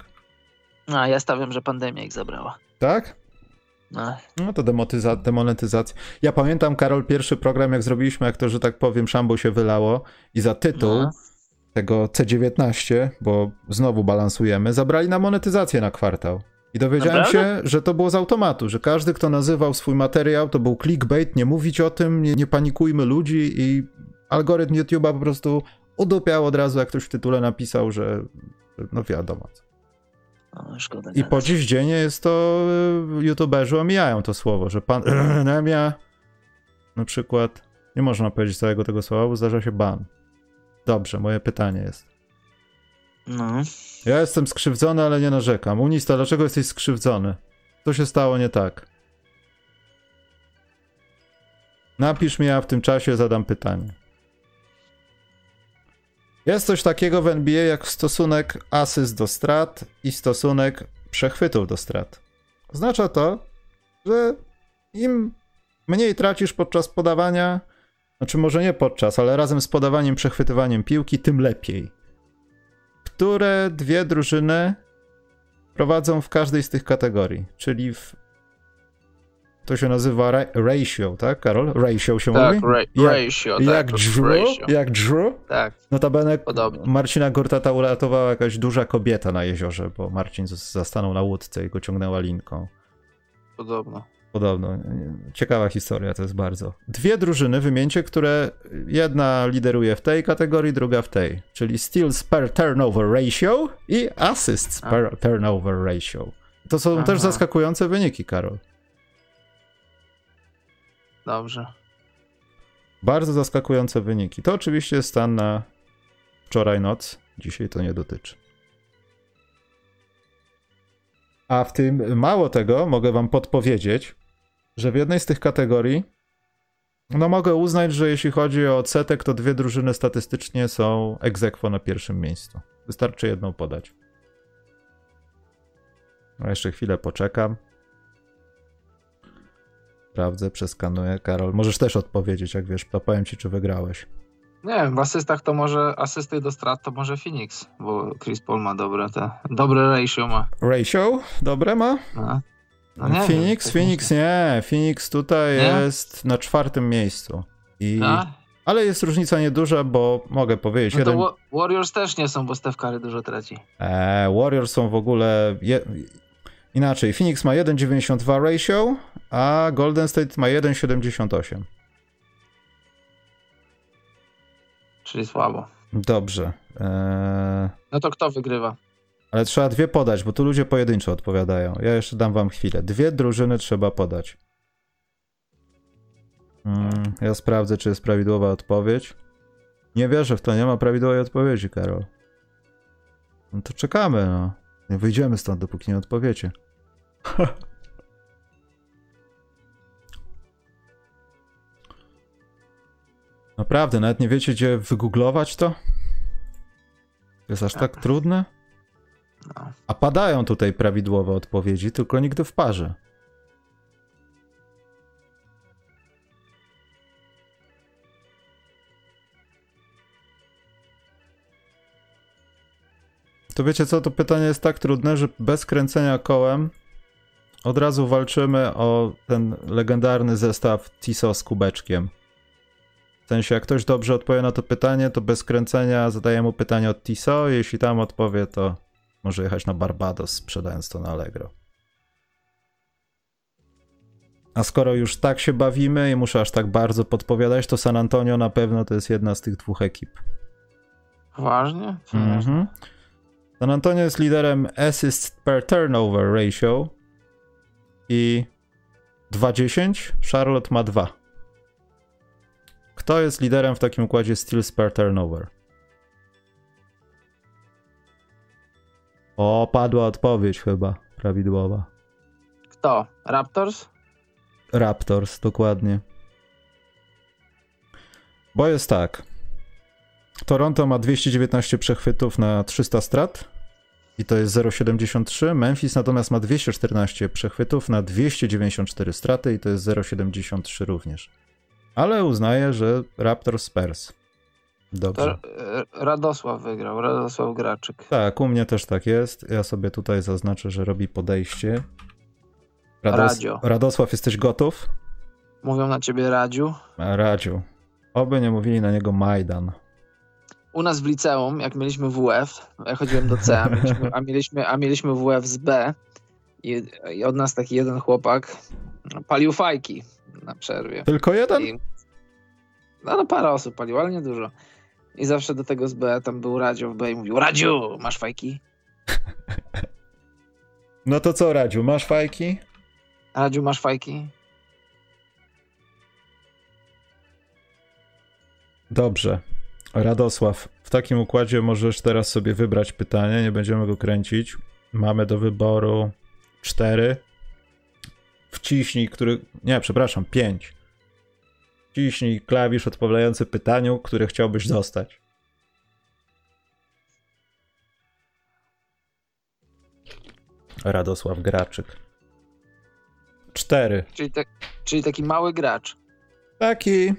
A ja stawiam, że pandemia ich zabrała. Tak? No. No to demotyza- demonetyzacja. Ja pamiętam, Karol, pierwszy program, jak zrobiliśmy, jak to, że tak powiem, szambo się wylało i za tytuł No. tego C19, bo znowu balansujemy, zabrali na monetyzację na kwartał. I dowiedziałem Naprawdę? się, że to było z automatu, że każdy, kto nazywał swój materiał, to był clickbait, nie mówić o tym, nie, nie panikujmy ludzi i algorytm YouTube'a po prostu udupiał od razu, jak ktoś w tytule napisał, że no wiadomo. co. No, szkoda. I po dziś dzień jest to, y, youtuberzy omijają to słowo, że pan Nemia na przykład, nie można powiedzieć całego tego słowa, bo zdarza się ban. Dobrze, moje pytanie jest. No. Ja jestem skrzywdzony, ale nie narzekam. Unista, dlaczego jesteś skrzywdzony? Co się stało nie tak? Napisz mi, a w tym czasie zadam pytanie. Jest coś takiego w NBA jak stosunek asyst do strat i stosunek przechwytów do strat. Oznacza to, że im mniej tracisz podczas podawania, znaczy może nie podczas, ale razem z podawaniem, przechwytywaniem piłki, tym lepiej które dwie drużyny prowadzą w każdej z tych kategorii, czyli w to się nazywa ra- ratio, tak, Karol? Ratio się Tak, mówi? ra- Jak- ratio. tak, Jak Drew? ratio. Jak Drew? Tak, Notabene Podobnie. Marcina Gortata uratowała jakaś duża kobieta na jeziorze, bo Marcin zastanął na łódce i go ciągnęła linką. podobno. Podobno. Ciekawa historia to jest bardzo. Dwie drużyny wymieńcie, które jedna lideruje w tej kategorii, druga w tej. Czyli steals per turnover ratio i assists A. per turnover ratio. To są Aha. też zaskakujące wyniki, Karol. Dobrze. Bardzo zaskakujące wyniki. To oczywiście jest stan na wczoraj noc. Dzisiaj to nie dotyczy. A w tym mało tego mogę wam podpowiedzieć, że w jednej z tych kategorii no mogę uznać, że jeśli chodzi o odsetek, to dwie drużyny statystycznie są ex aequo na pierwszym miejscu. Wystarczy jedną podać. No jeszcze chwilę poczekam. Sprawdzę, przeskanuję. Karol, możesz też odpowiedzieć, jak wiesz, to powiem ci, czy wygrałeś. Nie wiem, w asystach to może asysty do strat to może Phoenix, bo Chris Paul ma dobre te, dobre ratio ma. Ratio? Dobre ma? No. No nie Phoenix? wiem, Phoenix nie. Phoenix tutaj Nie? jest na czwartym miejscu. I... A? Ale jest różnica nieduża, bo mogę powiedzieć, No to jeden... Wa- Warriors też nie są, bo Steph Curry dużo traci. e, Warriors są w ogóle... Je... Inaczej, Phoenix ma 1,92 ratio, a Golden State ma 1,78. Czyli słabo. Dobrze. E... No to kto wygrywa? Ale trzeba dwie podać, bo tu ludzie pojedynczo odpowiadają. Ja jeszcze dam wam chwilę. Dwie drużyny trzeba podać. Mm, ja sprawdzę, czy jest prawidłowa odpowiedź. Nie wierzę w to, nie ma prawidłowej odpowiedzi, Karol. No to czekamy, no. Nie wyjdziemy stąd, dopóki nie odpowiecie. Naprawdę, nawet nie wiecie, gdzie wygooglować to? Jest aż tak trudne? No. A padają tutaj prawidłowe odpowiedzi, tylko nigdy w parze. To wiecie co, to pytanie jest tak trudne, że bez kręcenia kołem od razu walczymy o ten legendarny zestaw Tiso z kubeczkiem. W sensie, jak ktoś dobrze odpowie na to pytanie, to bez kręcenia zadaję mu pytanie od Tiso, jeśli tam odpowie, to może jechać na Barbados, sprzedając to na Allegro. A skoro już tak się bawimy i muszę aż tak bardzo podpowiadać, to San Antonio na pewno to jest jedna z tych dwóch ekip. Ważnie? Mhm. San Antonio jest liderem assist per turnover ratio. i 2-10, Charlotte ma 2. Kto jest liderem w takim układzie Steel Spare Turnover? O, padła odpowiedź chyba prawidłowa. Kto? Raptors? Raptors, dokładnie. Bo jest tak. Toronto ma 219 przechwytów na 300 strat i to jest 0,73. Memphis natomiast ma 214 przechwytów na 294 straty i to jest 0,73 również. Ale uznaję, że Raptors Spurs. Dobrze. E, Radosław wygrał, Radosław Graczyk. Tak, u mnie też tak jest. Ja sobie tutaj zaznaczę, że robi podejście. Rados Radio. Radosław, jesteś gotów? Mówią na ciebie Radziu. Radziu. Oby nie mówili na niego Majdan. U nas w liceum, jak mieliśmy WF, ja chodziłem do C, a mieliśmy, a mieliśmy, a mieliśmy WF z B i, i od nas taki jeden chłopak palił fajki na przerwie. Tylko jeden? I, no, no parę osób paliło, ale nie dużo. I zawsze do tego z B tam był Radziu w B i mówił Radziu, masz fajki? No to co Radziu, masz fajki? Radziu, masz fajki? Dobrze. Radosław, w takim układzie możesz teraz sobie wybrać pytanie, nie będziemy go kręcić. Mamy do wyboru cztery. Wciśnij, który. Nie, przepraszam, pięć. Wciśnij klawisz odpowiadający pytaniu, które chciałbyś dostać. Radosław Graczyk. Cztery. Czyli, te, czyli taki mały gracz. Taki.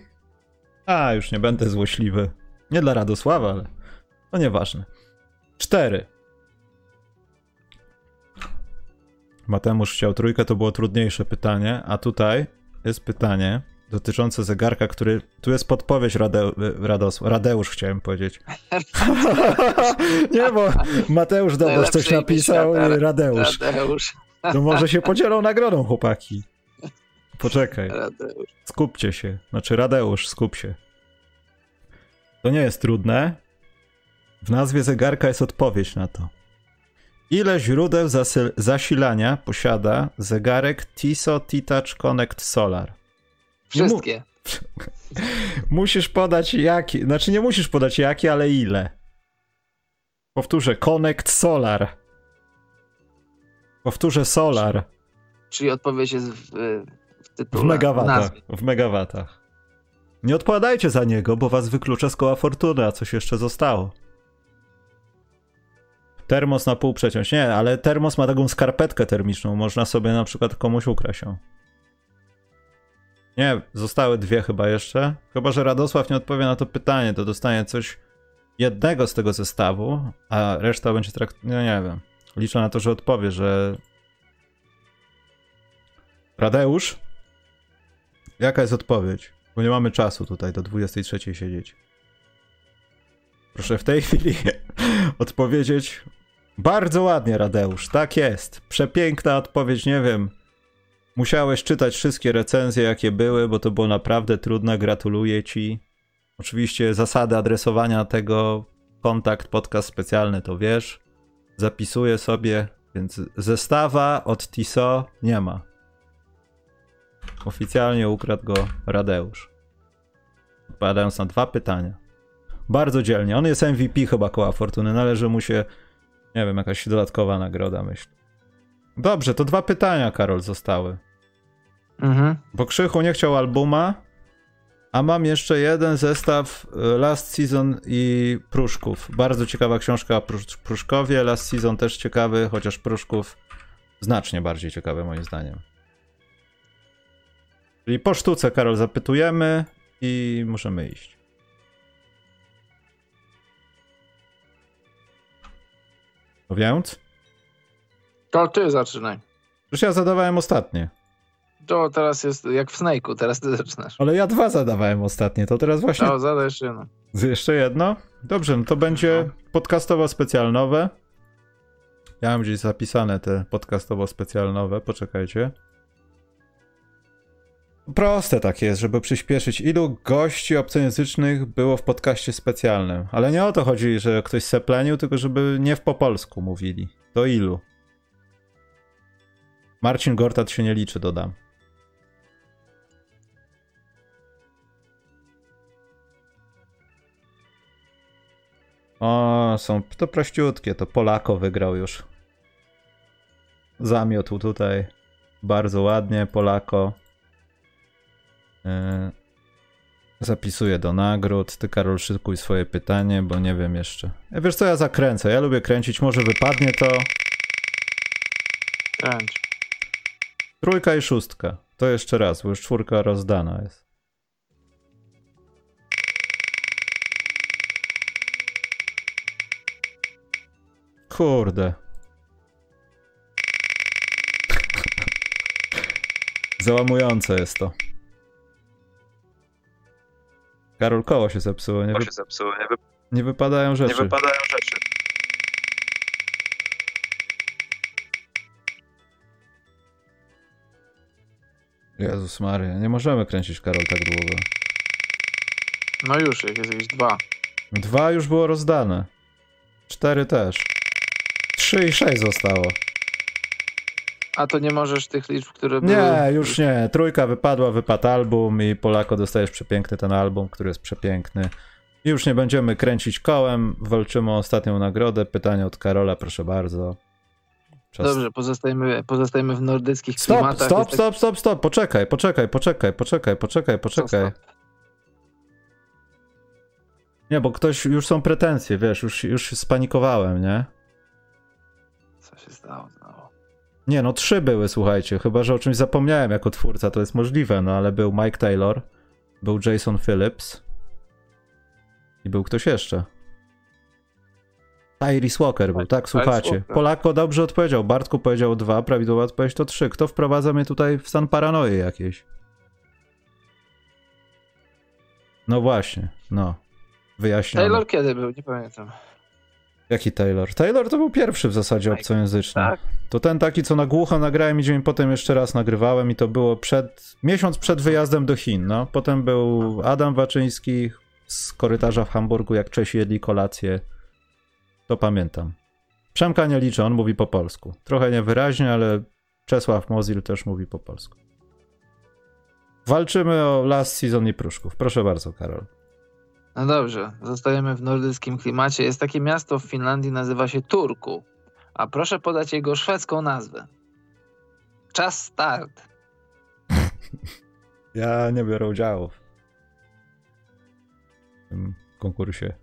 A, już nie będę złośliwy. Nie dla Radosława, ale to nieważne. Cztery. Mateusz chciał trójkę, to było trudniejsze pytanie, a tutaj jest pytanie dotyczące zegarka, który. Tu jest podpowiedź Rade, Rados, Radeusz, chciałem powiedzieć. nie, bo Mateusz Dobosz coś napisał i Radeusz. Radeusz. To może się podzielą nagrodą, chłopaki. Poczekaj. Radeusz. Skupcie się. Znaczy, Radeusz, skup się. To nie jest trudne. W nazwie zegarka jest odpowiedź na to. Ile źródeł zasilania posiada zegarek TISO T-Touch Connect Solar? Mu- Wszystkie. Musisz podać jaki, znaczy nie musisz podać jaki, ale ile. Powtórzę, Connect Solar. Powtórzę Solar Czyli odpowiedź jest w, w w tytule. megawatach. nazwie. W megawatach. Nie odpowiadajcie za niego, bo was wyklucza z koła fortuny, a coś jeszcze zostało. Termos na pół przeciąć. Nie, ale termos ma taką skarpetkę termiczną. Można sobie na przykład komuś ukraść ją. Nie, zostały dwie chyba jeszcze. Chyba, że Radosław nie odpowie na to pytanie, to dostanie coś jednego z tego zestawu, a reszta będzie trakt... No nie wiem. Liczę na to, że odpowie, że... Radeusz? Jaka jest odpowiedź? Bo nie mamy czasu tutaj do 23 siedzieć. Proszę w tej chwili odpowiedzieć bardzo ładnie, Radeusz. Tak jest. Przepiękna odpowiedź, nie wiem. Musiałeś czytać wszystkie recenzje, jakie były, bo to było naprawdę trudne. Gratuluję ci. Oczywiście zasady adresowania tego kontakt podcast specjalny to wiesz. Zapisuję sobie, więc zestawa od TISO nie ma. Oficjalnie ukradł go Radeusz. Odpowiadając na dwa pytania. Bardzo dzielnie. On jest MVP chyba koła Fortuny. Należy mu się, nie wiem, jakaś dodatkowa nagroda, myślę. Dobrze, to dwa pytania, Karol, zostały. Mhm. Bo Krzychu nie chciał albuma, a mam jeszcze jeden zestaw y, Last Season i Pruszków. Bardzo ciekawa książka o Prusz- Pruszkowie. Last Season też ciekawy, chociaż Pruszków znacznie bardziej ciekawy moim zdaniem. Czyli po sztuce, Karol, zapytujemy i możemy iść. No więc? To ty zaczynaj. Już ja zadawałem ostatnie. To teraz jest jak w Snake'u, teraz ty zaczynasz. Ale ja dwa zadawałem ostatnie, to teraz właśnie No, zadaj jeszcze jedno. Jeszcze jedno? Dobrze, no to będzie podcastowo specjalnowe. Ja mam gdzieś zapisane te podcastowo specjalnowe, poczekajcie. Proste tak jest, żeby przyspieszyć. Ilu gości obcojęzycznych było w podcaście specjalnym? Ale nie o to chodzi, że ktoś seplenił, tylko żeby nie w po polsku mówili. To ilu? Marcin Gortat się nie liczy, dodam. O, są to prościutkie, to Polako wygrał już. Zamiotł tutaj bardzo ładnie, Polako. Yy, zapisuję do nagród. Ty, Karol, szykuj swoje pytanie, bo nie wiem jeszcze. Ja wiesz co, ja zakręcę. Ja lubię kręcić, może wypadnie to. Kręć. Trójka i szóstka. To jeszcze raz, bo już czwórka rozdana jest. Kurde. Załamujące jest to. Karol, koło się zepsuło. Nie, wy... się zepsuło, nie, wy... nie wypadają nie rzeczy. wypadają rzeczy. Jezus Maria, nie możemy kręcić Karol tak długo. No już, jak jest jakieś dwa. Dwa już było rozdane. Cztery też. Trzy i sześć zostało. A to nie możesz tych liczb, które były... Nie, już nie. Trójka wypadła, wypadł album i Polako dostajesz przepiękny ten album, który jest przepiękny. I już nie będziemy kręcić kołem, walczymy o ostatnią nagrodę. Pytanie od Karola, proszę bardzo. Czas... Dobrze, pozostajemy, pozostajemy w nordyckich Stop, klimatach. stop, tak- stop, stop, stop, poczekaj, poczekaj, poczekaj, poczekaj, poczekaj, poczekaj. Nie, bo ktoś, już są pretensje, wiesz, już, już spanikowałem, nie? Co się stało znowu? Nie, no trzy były, słuchajcie, chyba, że o czymś zapomniałem jako twórca, to jest możliwe, no ale był Mike Taylor, był Jason Phillips i był ktoś jeszcze. Tyrese Walker był, tak, słuchacie. Walker. Polako dobrze odpowiedział, Bartku powiedział dwa, prawidłowa odpowiedź to trzy. Kto wprowadza mnie tutaj w stan paranoi jakiejś? No właśnie, no. Wyjaśniam. Taylor kiedy był? Nie pamiętam. Jaki Taylor? Taylor to był pierwszy w zasadzie Mike. obcojęzyczny. Tak? To ten taki, co na głucho nagrałem i dzień potem jeszcze raz nagrywałem i to było przed, miesiąc przed wyjazdem do Chin, no. Potem był Adam Waczyński z korytarza w Hamburgu, jak Czesi jedli kolację. To pamiętam. Przemka nie liczę, on mówi po polsku. Trochę niewyraźnie, ale Czesław Mozil też mówi po polsku. Walczymy o Last Season i Pruszków. Proszę bardzo, Karol. No dobrze, zostajemy w nordyckim klimacie. Jest takie miasto w Finlandii, nazywa się Turku. A proszę podać jego szwedzką nazwę. Czas start. Ja nie biorę udziału w tym konkursie.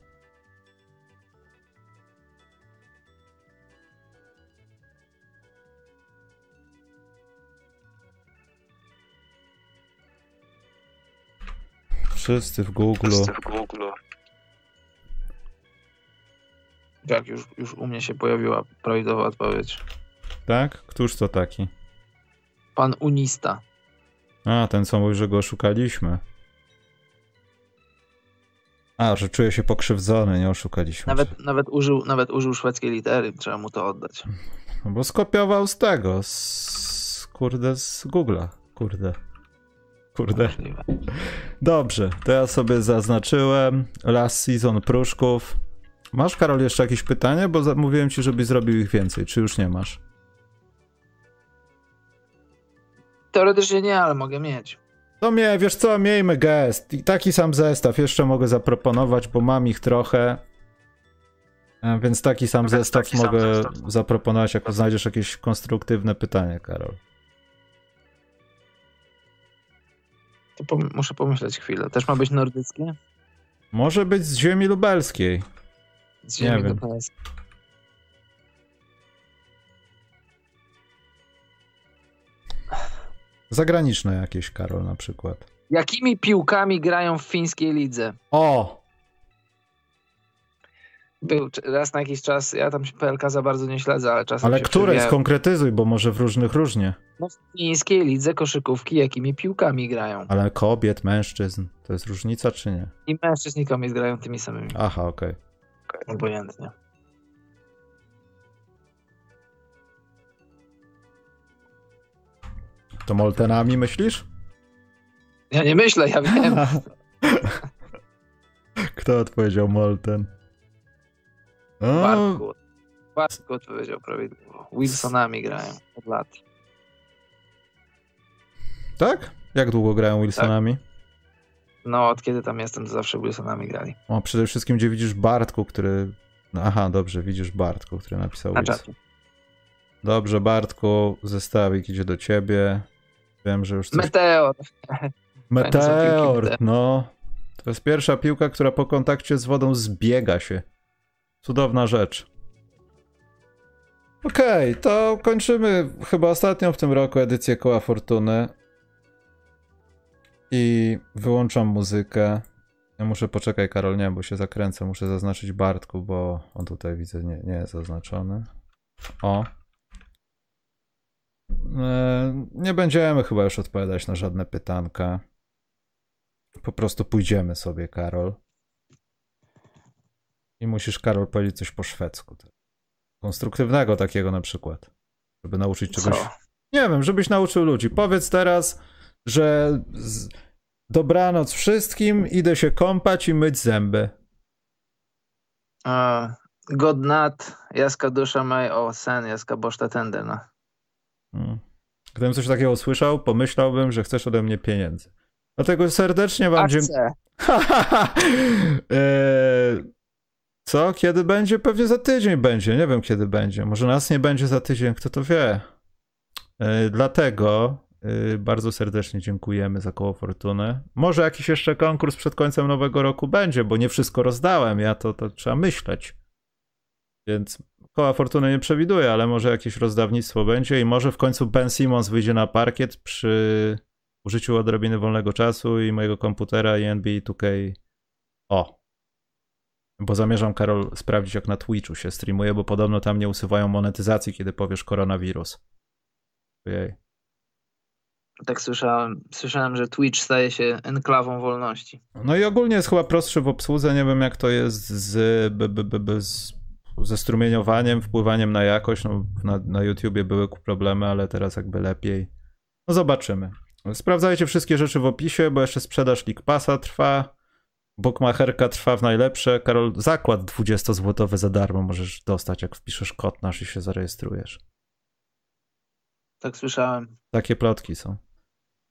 Wszyscy w Google. Wszyscy w Google. Jak już, już u mnie się pojawiła prawidłowa odpowiedź. Tak? Któż to taki? Pan Unista. A, ten co mówi, że go oszukaliśmy. A, że czuje się pokrzywdzony, nie oszukaliśmy. Nawet, nawet, użył, nawet użył szwedzkiej litery, trzeba mu to oddać. No bo skopiował z tego, z... kurde, z Google'a. Kurde. Kurde. Możliwe. Dobrze, to ja sobie zaznaczyłem last season pruszków. Masz, Karol, jeszcze jakieś pytanie? Bo mówiłem ci, żebyś zrobił ich więcej. Czy już nie masz? Teoretycznie nie, ale mogę mieć. To mnie, wiesz co, miejmy gest. I taki sam zestaw jeszcze mogę zaproponować, bo mam ich trochę. E, Więc taki sam zestaw taki sam mogę zestaw. zaproponować, jak znajdziesz jakieś konstruktywne pytanie, Karol. To muszę pomyśleć chwilę. Też ma być nordyckie? Może być z ziemi lubelskiej. Z Nie ziemi wiem. lubelskiej. Zagraniczne jakieś, Karol, na przykład. Jakimi piłkami grają w fińskiej lidze? O! Był raz na jakiś czas, ja tam się PLK za bardzo nie śledzę, ale czasem Ale które? Skonkretyzuj, bo może w różnych różnie. No, w fińskiej lidze koszykówki jakimi piłkami grają? Ale kobiet, mężczyzn, to jest różnica czy nie? I mężczyźni i kobiet grają tymi samymi. Aha, okej. Obojętnie. To Moltenami myślisz? Ja nie myślę, ja wiem. Kto odpowiedział Molten? Bartku. Bartku odpowiedział prawidłowo. Wilsonami grają od lat. Tak? Jak długo grają Wilsonami? No, od kiedy tam jestem, to zawsze Wilsonami grali. O, przede wszystkim, gdzie widzisz Bartku, który... Aha, dobrze, widzisz Bartku, który napisał Na Wilson. czacie. Dobrze, Bartku, zestawik idzie do ciebie. Wiem, że już coś... Meteor. Meteor, no. To jest pierwsza piłka, która po kontakcie z wodą zbiega się. Cudowna rzecz. Okej, to kończymy chyba ostatnią w tym roku edycję Koła Fortuny. I wyłączam muzykę. Ja muszę poczekaj, Karol, nie, bo się zakręcę. Muszę zaznaczyć Bartku, bo on tutaj widzę nie, nie jest zaznaczony. O. E, Nie będziemy chyba już odpowiadać na żadne pytanka. Po prostu pójdziemy sobie, Karol. I musisz, Karol, powiedzieć coś po szwedzku. Konstruktywnego takiego na przykład. Żeby nauczyć czegoś. Co? Nie wiem, żebyś nauczył ludzi. Powiedz teraz, że z... dobranoc wszystkim, idę się kąpać i myć zęby. Uh, God nat, jaska dusza mej, o sen, jaska boszta tenderna. Hmm. Gdybym coś takiego usłyszał, pomyślałbym, że chcesz ode mnie pieniędzy. Dlatego serdecznie wam dziękuję. Eee, Co? Kiedy będzie? Pewnie za tydzień będzie. Nie wiem, kiedy będzie. Może nas nie będzie za tydzień, kto to wie. Eee, Dlatego yy, bardzo serdecznie dziękujemy za koło fortuny. Może jakiś jeszcze konkurs przed końcem nowego roku będzie, bo nie wszystko rozdałem. Ja to, to trzeba myśleć. Więc koła fortuny nie przewiduję, ale może jakieś rozdawnictwo będzie i może w końcu Ben Simmons wyjdzie na parkiet przy użyciu odrobiny wolnego czasu i mojego komputera i NBA 2K. O. Bo zamierzam, Karol, sprawdzić, jak na Twitchu się streamuje, bo podobno tam nie usuwają monetyzacji, kiedy powiesz koronawirus. Ojej. Tak słyszałem. Słyszałem, że Twitch staje się enklawą wolności. No i ogólnie jest chyba prostszy w obsłudze. Nie wiem, jak to jest z, b, b, b, z, ze strumieniowaniem, wpływaniem na jakość. No, na, na YouTubie były problemy, ale teraz jakby lepiej. No zobaczymy. Sprawdzajcie wszystkie rzeczy w opisie, bo jeszcze sprzedaż League Passa trwa. Bookmacherka trwa w najlepsze. Karol, zakład 20-złotowy za darmo możesz dostać, jak wpiszesz kod nasz i się zarejestrujesz. Tak słyszałem. Takie plotki są.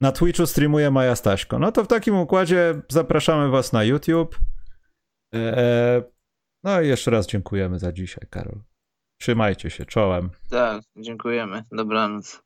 Na Twitchu streamuje Maja Staśko. No to w takim układzie zapraszamy was na YouTube. Eee, no i jeszcze raz dziękujemy za dzisiaj, Karol. Trzymajcie się, czołem. Tak, dziękujemy. Dobranoc.